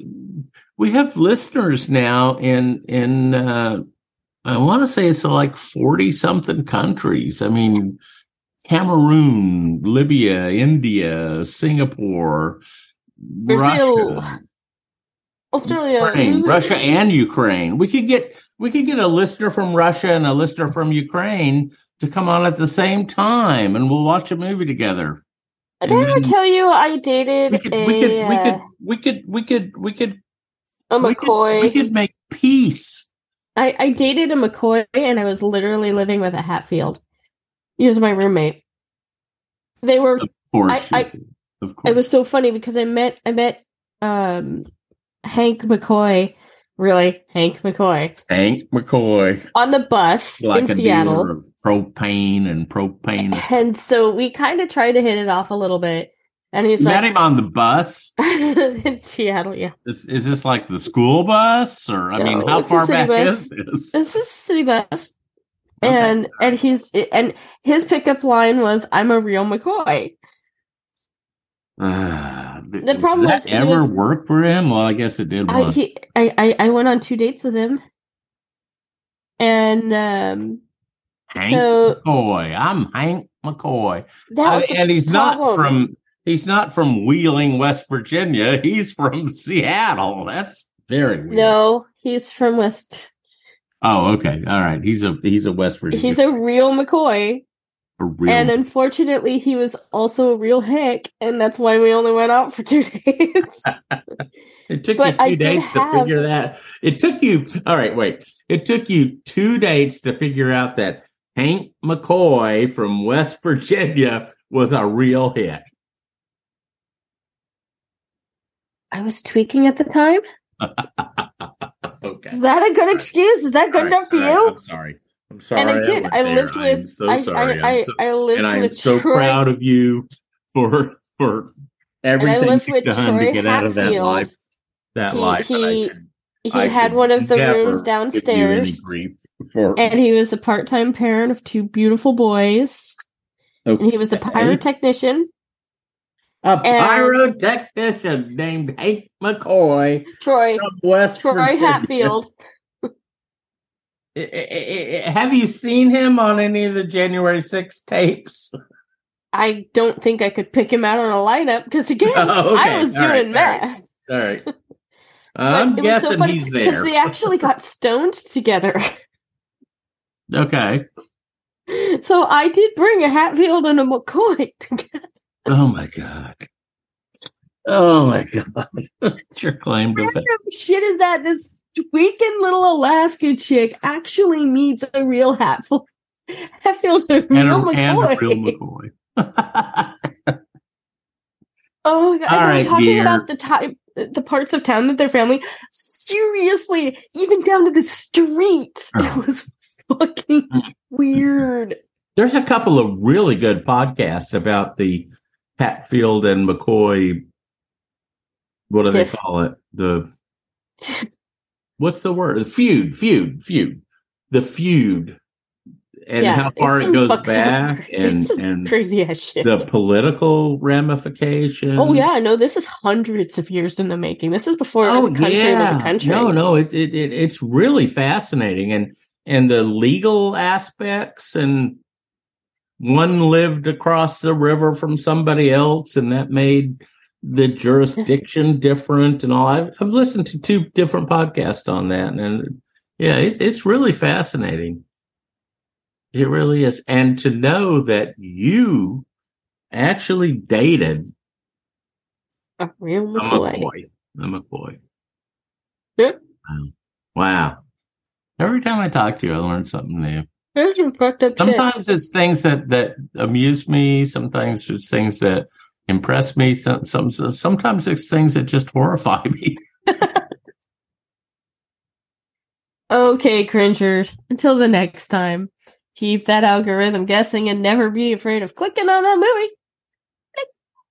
we have listeners now in in uh I want to say it's like 40 something countries. I mean Cameroon, Libya, India, Singapore, Brazil, Russia, Australia, Ukraine, Russia and Ukraine. We could get we could get a listener from Russia and a listener from Ukraine to come on at the same time and we'll watch a movie together. Did I ever tell you I dated We could a, we could we could we could we could we could a we could, McCoy? we could make peace. I, I dated a McCoy and I was literally living with a Hatfield. He was my roommate. They were Of course. I- I- of course. it was so funny because I met I met um Hank McCoy, really Hank McCoy, Hank McCoy, on the bus like in Seattle. propane and propane. And so we kind of tried to hit it off a little bit. And he's You met him on the bus. in Seattle, yeah. Is, is this like the school bus, or I mean, how far back bus. is this? This is city bus. Okay. And and he's and his pickup line was I'm a real McCoy. Uh, The problem did was ever was- work for him? Well, I guess it did I, he, I, I I went on two dates with him. And um Hank so McCoy. I'm Hank McCoy, that was the and he's not from he's not from Wheeling, West Virginia. He's from Seattle. That's very weird. No, he's from West Oh, okay. All right. He's a he's a West Virginia. he's a real McCoy. a real And unfortunately he was also a real hick, and that's why we only went out for two days. It took But you two I dates to have- figure that. It took you. All right, wait. It took you two dates to figure out that Hank McCoy from West Virginia was a real hit. I was tweaking at the time. okay. Is that a good excuse? Is that good right, enough for right, you? I'm sorry. I'm sorry. and I did. I there. lived I'm with. so I, sorry. I, I, I'm so- I lived and I'm with so Troy, proud of you for for everything you've done Troy to get out of that life. That He- life. I he- He I had one of the rooms give you any downstairs, for and he was a part-time parent of two beautiful boys. And he was a Okay. pyrotechnician. A pyrotechnician named Hank McCoy Troy, from West Troy Virginia. Hatfield. Have you seen him on any of the January 6 tapes? I don't think I could pick him out on a lineup because again, Oh, okay. I was All right, doing all right. math. All right. I'm it was so guessing funny he's because they actually got stoned together. Okay. So I did bring a Hatfield and a McCoy together. Oh my God. Oh my God. What's your claim to What fame? kind of shit is that? This tweaking little Alaska chick actually meets a real Hatfield. Hatfield and a And real a, and McCoy. a real McCoy. Oh my god! All and they were right, talking dear. about the time, the parts of town that their family. Seriously, even down to the streets, Oh. it was fucking mm. weird. There's a couple of really good podcasts about the Hatfield and McCoy. What do Tiff. they call it? The what's the word? The feud, feud, feud. The feud, and Yeah, how far it goes back, and and Crazy ass shit. the political ramifications. oh yeah, no, this is hundreds of years in the making. This is before Oh the country yeah. was a country. No, no, it, it it it's really fascinating, and and the legal aspects, and one lived across the river from somebody else, and that made the jurisdiction different, and all. I've I've listened to two different podcasts on that, and yeah, it, it's really fascinating. It really is, and to know that you actually dated a real a McCoy. McCoy. A McCoy. Yep. Wow. Wow. Every time I talk to you, I learn something new. There's some fucked up shit. Sometimes it's things that, that amuse me. Sometimes it's things that impress me. Some, some, sometimes it's things that just horrify me. Okay, cringers. Until the next time, keep that algorithm guessing and never be afraid of clicking on that movie. Click,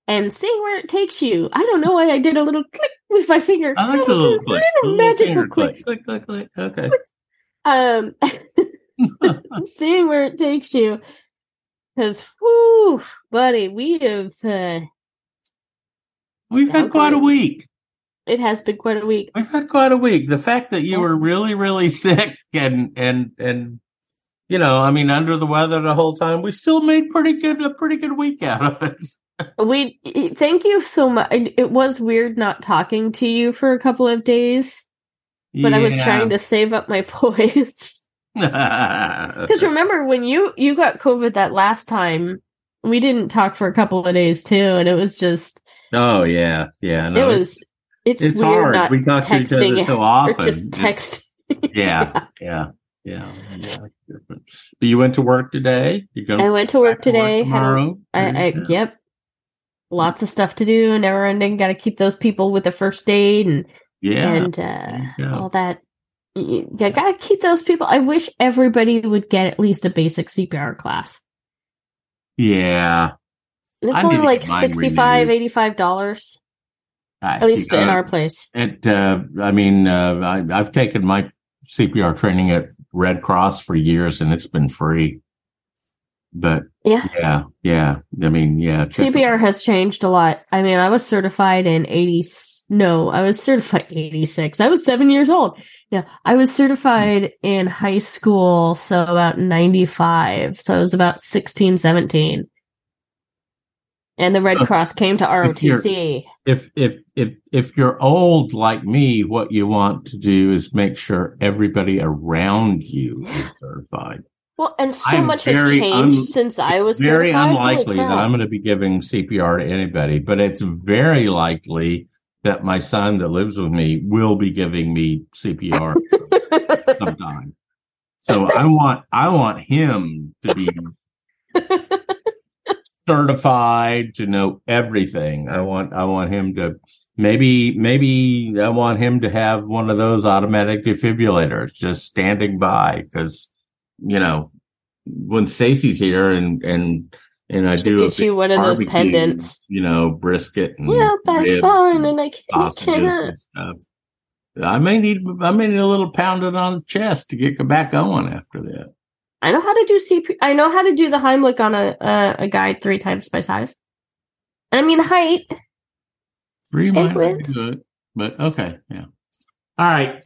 And seeing where it takes you. I don't know why I did a little click with my finger. I like That the little click. little magical click. Click, click, click. Okay. Um, seeing where it takes you. Because, whoo, buddy, we have, uh, We've had quite a week. it has been quite a week. We've had quite a week. The fact that you Yeah. were really, really sick and and and you know, I mean, under the weather the whole time, we still made pretty good a pretty good week out of it. We thank you so much. It was weird not talking to you for a couple of days, but I was trying to save up my voice. Because remember when you you got COVID that last time, we didn't talk for a couple of days too, and it was just oh yeah, yeah. No, it was it's, it's weird hard. we talk to each other so often. just text. yeah, yeah, yeah, yeah. But you went to work today. You're going. I went to work today. had a- tomorrow. I, I Yeah. yep, lots of stuff to do. Never ending. Got to keep those people with the first aid and Yeah. and uh, Yeah. all that. You gotta keep those people. I wish everybody would get at least a basic CPR class. yeah. It's I only like get 65 renewed. 85 dollars I at least think, in uh, our place. It, uh, I mean, uh, I, I've taken my CPR training at Red Cross for years, and it's been free. But Yeah. yeah, yeah. I mean, yeah. CPR has changed a lot. I mean, I was certified in 80 no, I was certified in 86. I was 7 years old. Yeah, I was certified in high school so about 95. So I was about 16, 17. And the Red Cross came to ROTC. If if if if you're old like me, what you want to do is make sure everybody around you is certified. Well, and so I'm much has changed un- since I was very certified. Unlikely that. I'm going to be giving CPR to anybody, but it's very likely that my son that lives with me will be giving me CPR sometime. So I want I want him to be certified to know everything. I want I want him to maybe maybe I want him to have one of those automatic defibrillators just standing by because you know when Stacy's here and and and I do a Get you one of those pendants. you know, brisket and Yeah, that's fine, and and I can't. stuff. I may need I may need a little pounding on the chest to get back going after that. I know how to do CP. I know how to do the Heimlich on a uh, a guide three times by size. I mean height. Three And might be good, but okay, yeah. All right,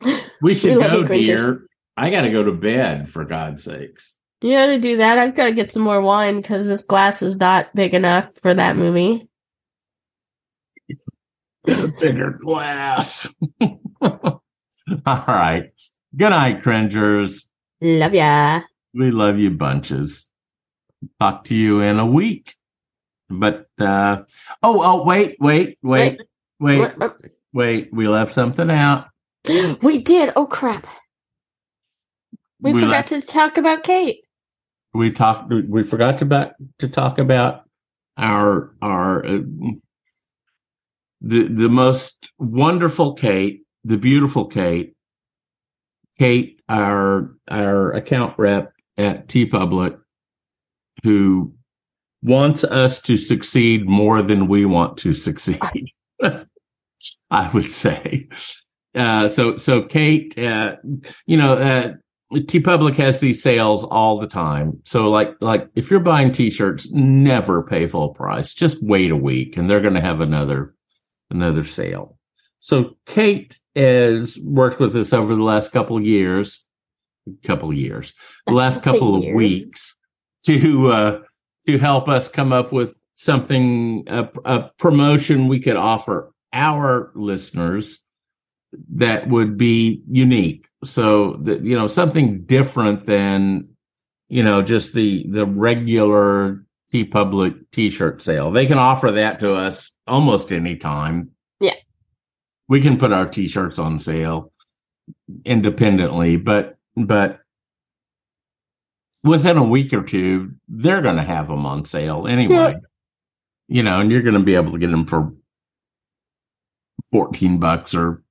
we should love go, dear. I got to go to bed for God's sakes. You got to do that. I've got to get some more wine because this glass is not big enough for that movie. Bigger glass. All right. Good night, cringers. Love ya. We love you bunches. Talk to you in a week. But uh oh oh wait wait wait wait wait we left something out. We did. Oh crap. We, We forgot to talk about Kate. we talked we forgot to about to talk about our our uh, the the most wonderful Kate, the beautiful Kate, Kate, our our account rep at TeePublic, who wants us to succeed more than we want to succeed. I would say. Uh, so so Kate, uh, you know, TeePublic has these sales all the time. So like like if you're buying t-shirts, never pay full price. Just wait a week and they're going to have another another sale. So Kate has worked with us over the last couple of years, couple of years, the last couple of weeks to uh to help us come up with something a, a promotion we could offer our listeners that would be unique. So that you know something different than you know just the the regular TeePublic T-shirt sale. They can offer that to us almost any time. Yeah. we can put our T-shirts on sale independently, but but within a week or two, they're going to have them on sale anyway. Yeah. You know, and you're going to be able to get them for fourteen bucks or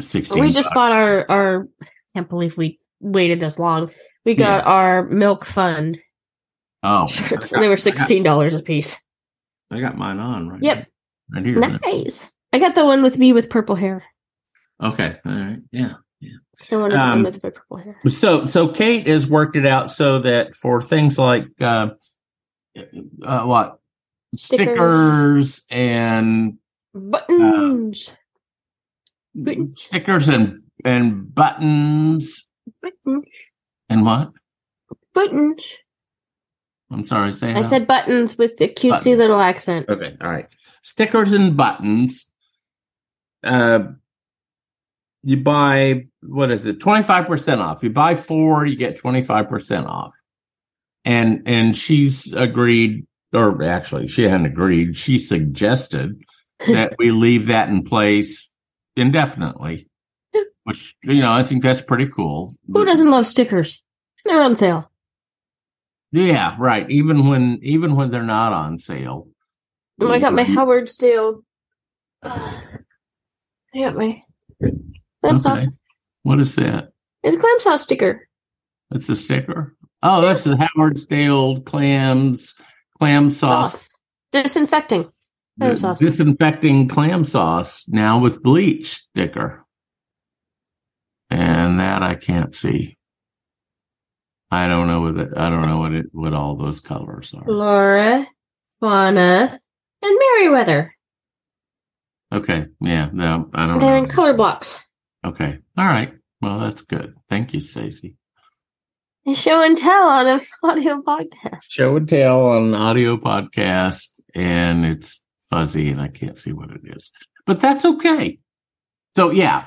sixteen. We just bucks. bought our our can't believe we waited this long. We got our milk fund Oh, shirts. Got- they were sixteen dollars a piece. I got mine on right. Yep. Right here. Nice. I got the one with me with purple hair. Okay. All right. Yeah. I wanted the Um, one with the purple hair. So, so Kate has worked it out so that for things like uh, uh what Stickers. stickers and Buttons. Buttons. stickers and and buttons Buttons. and what? Buttons. I'm sorry. Say I how? said buttons with the cutesy Buttons. little accent. Okay, all right. Stickers and buttons. Uh, you buy what is it? Twenty five percent off. You buy four, you get twenty five percent off. And and she's agreed, or actually, she hadn't agreed. She suggested that we leave that in place indefinitely. Which you know, I think that's pretty cool. Who doesn't love stickers? They're on sale. Yeah, right. Even when even when they're not on sale. Oh, I got my Howard Steel. I got my clam sauce. Okay. What is that? It's a clam sauce sticker. That's a sticker. Oh, that's the Howard Stale clams, clam sauce, Disinfecting. Sauce. disinfecting clam sauce now with bleach sticker. And that I can't see. I don't know what it, I don't know what it what all those colors are. Flora, Fauna, and Merryweather. Okay, yeah, no, I don't They're know. in color blocks. Okay, all right. Well, that's good. Thank you, Stacye. Show and tell on an audio podcast. Show and tell on an audio podcast, and it's fuzzy, and I can't see what it is, but that's okay. So yeah,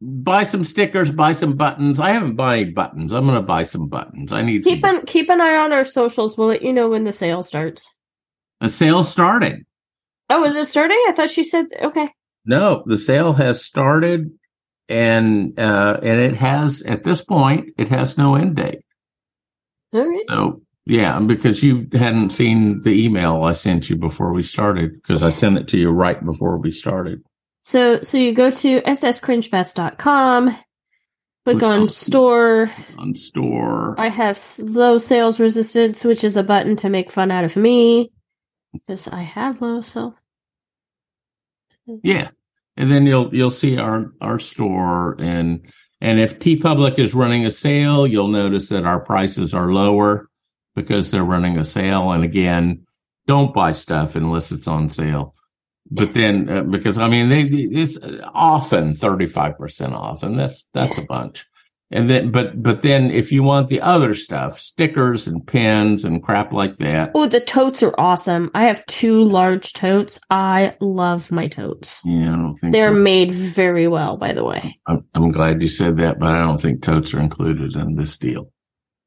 buy some stickers, buy some buttons. I haven't bought any buttons. I'm going to buy some buttons. I need Keep an keep an eye on our socials. We'll let you know when the sale starts. A sale started. Oh, is it starting? I thought she said okay. No, the sale has started, and uh, and it has at this point it has no end date. All right. So yeah, because you hadn't seen the email I sent you before we started, because I sent it to you right before we started. So so you go to sscringefest.com, click Click on on- store. On store. I have low sales resistance, which is a button to make fun out of me because I have low self. Yeah. And then you'll you'll see our our store and and if TeePublic is running a sale, you'll notice that our prices are lower because they're running a sale. And again, don't buy stuff unless it's on sale. But then uh, because I mean they it's often 35% off and that's that's a bunch. And then but but then if you want the other stuff, stickers and pins and crap like that, Oh, the totes are awesome. I have two large totes. I love my totes. yeah, I don't think They're made very well, by the way. I'm, I'm glad you said that, but I don't think totes are included in this deal.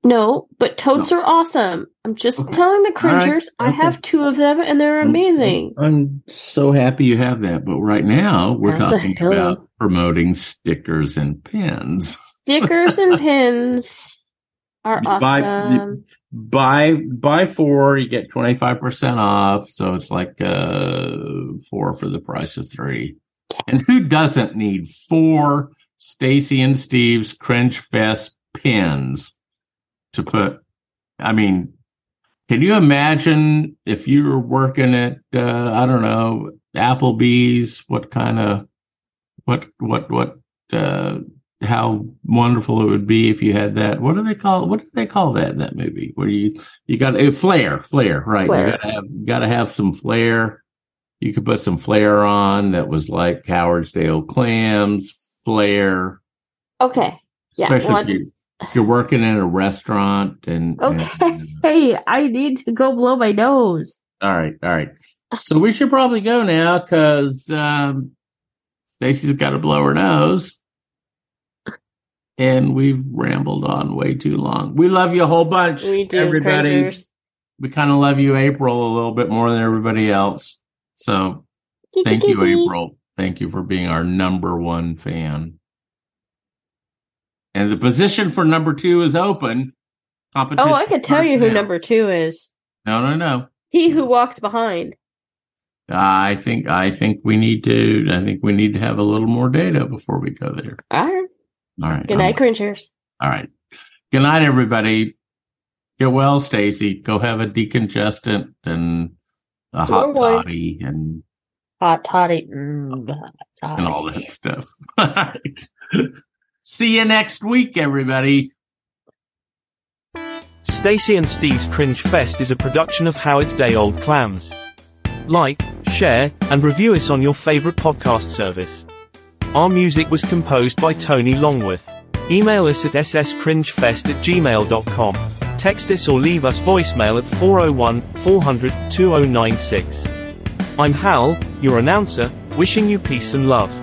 No, but totes are awesome. I'm just Okay. telling the All right. cringers. I Okay. have two of them and they're amazing. I'm so happy you have that. But right now, we're That's talking about promoting stickers and pins. Stickers and pins are You buy- awesome. buy buy four, you get twenty five percent off. So it's like uh four for the price of three. And who doesn't need four Stacye and Steve's Cringe Fest pins to put? I mean, can you imagine if you were working at uh, I don't know Applebee's? What kind of what what what uh, how wonderful it would be if you had that. What do they call? What do they call that in that movie? Where you you got a flair, flair, right? Flair. You gotta have got to have some flair. You could put some flair on that was like Howardsdale clams, flair. Okay. Yeah, Especially if, you, if you're working in a restaurant and, Okay. and- Hey, I need to go blow my nose. all right, all right. So we should probably go now because um, Stacye's got to blow her nose. And we've rambled on way too long. We love you a whole bunch, We do, everybody. cringers. We kind of love you, April, a little bit more than everybody else. So thank you, April. Thank you for being our number one fan. And the position for number two is open. Competition Oh, I could tell you who now. number two is. No, no, no. He who walks behind. I think I think we need to I think we need to have a little more data before we go there. All right. All right. Good night, cringers. All right. Good night, everybody. Get well, Stacye. Go have a decongestant and a So hot toddy and, Hot toddy. Mm, hot toddy. and all that stuff. All right. See you next week, everybody. Stacye and Steve's Cringe Fest is a production of Howard's Day Old Clams. Like, share, and review us on your favorite podcast service. Our music was composed by Tony Longworth. Email us at sscringefest at gmail.com. Text us or leave us voicemail at 401 400 2096. I'm Hal, your announcer, wishing you peace and love.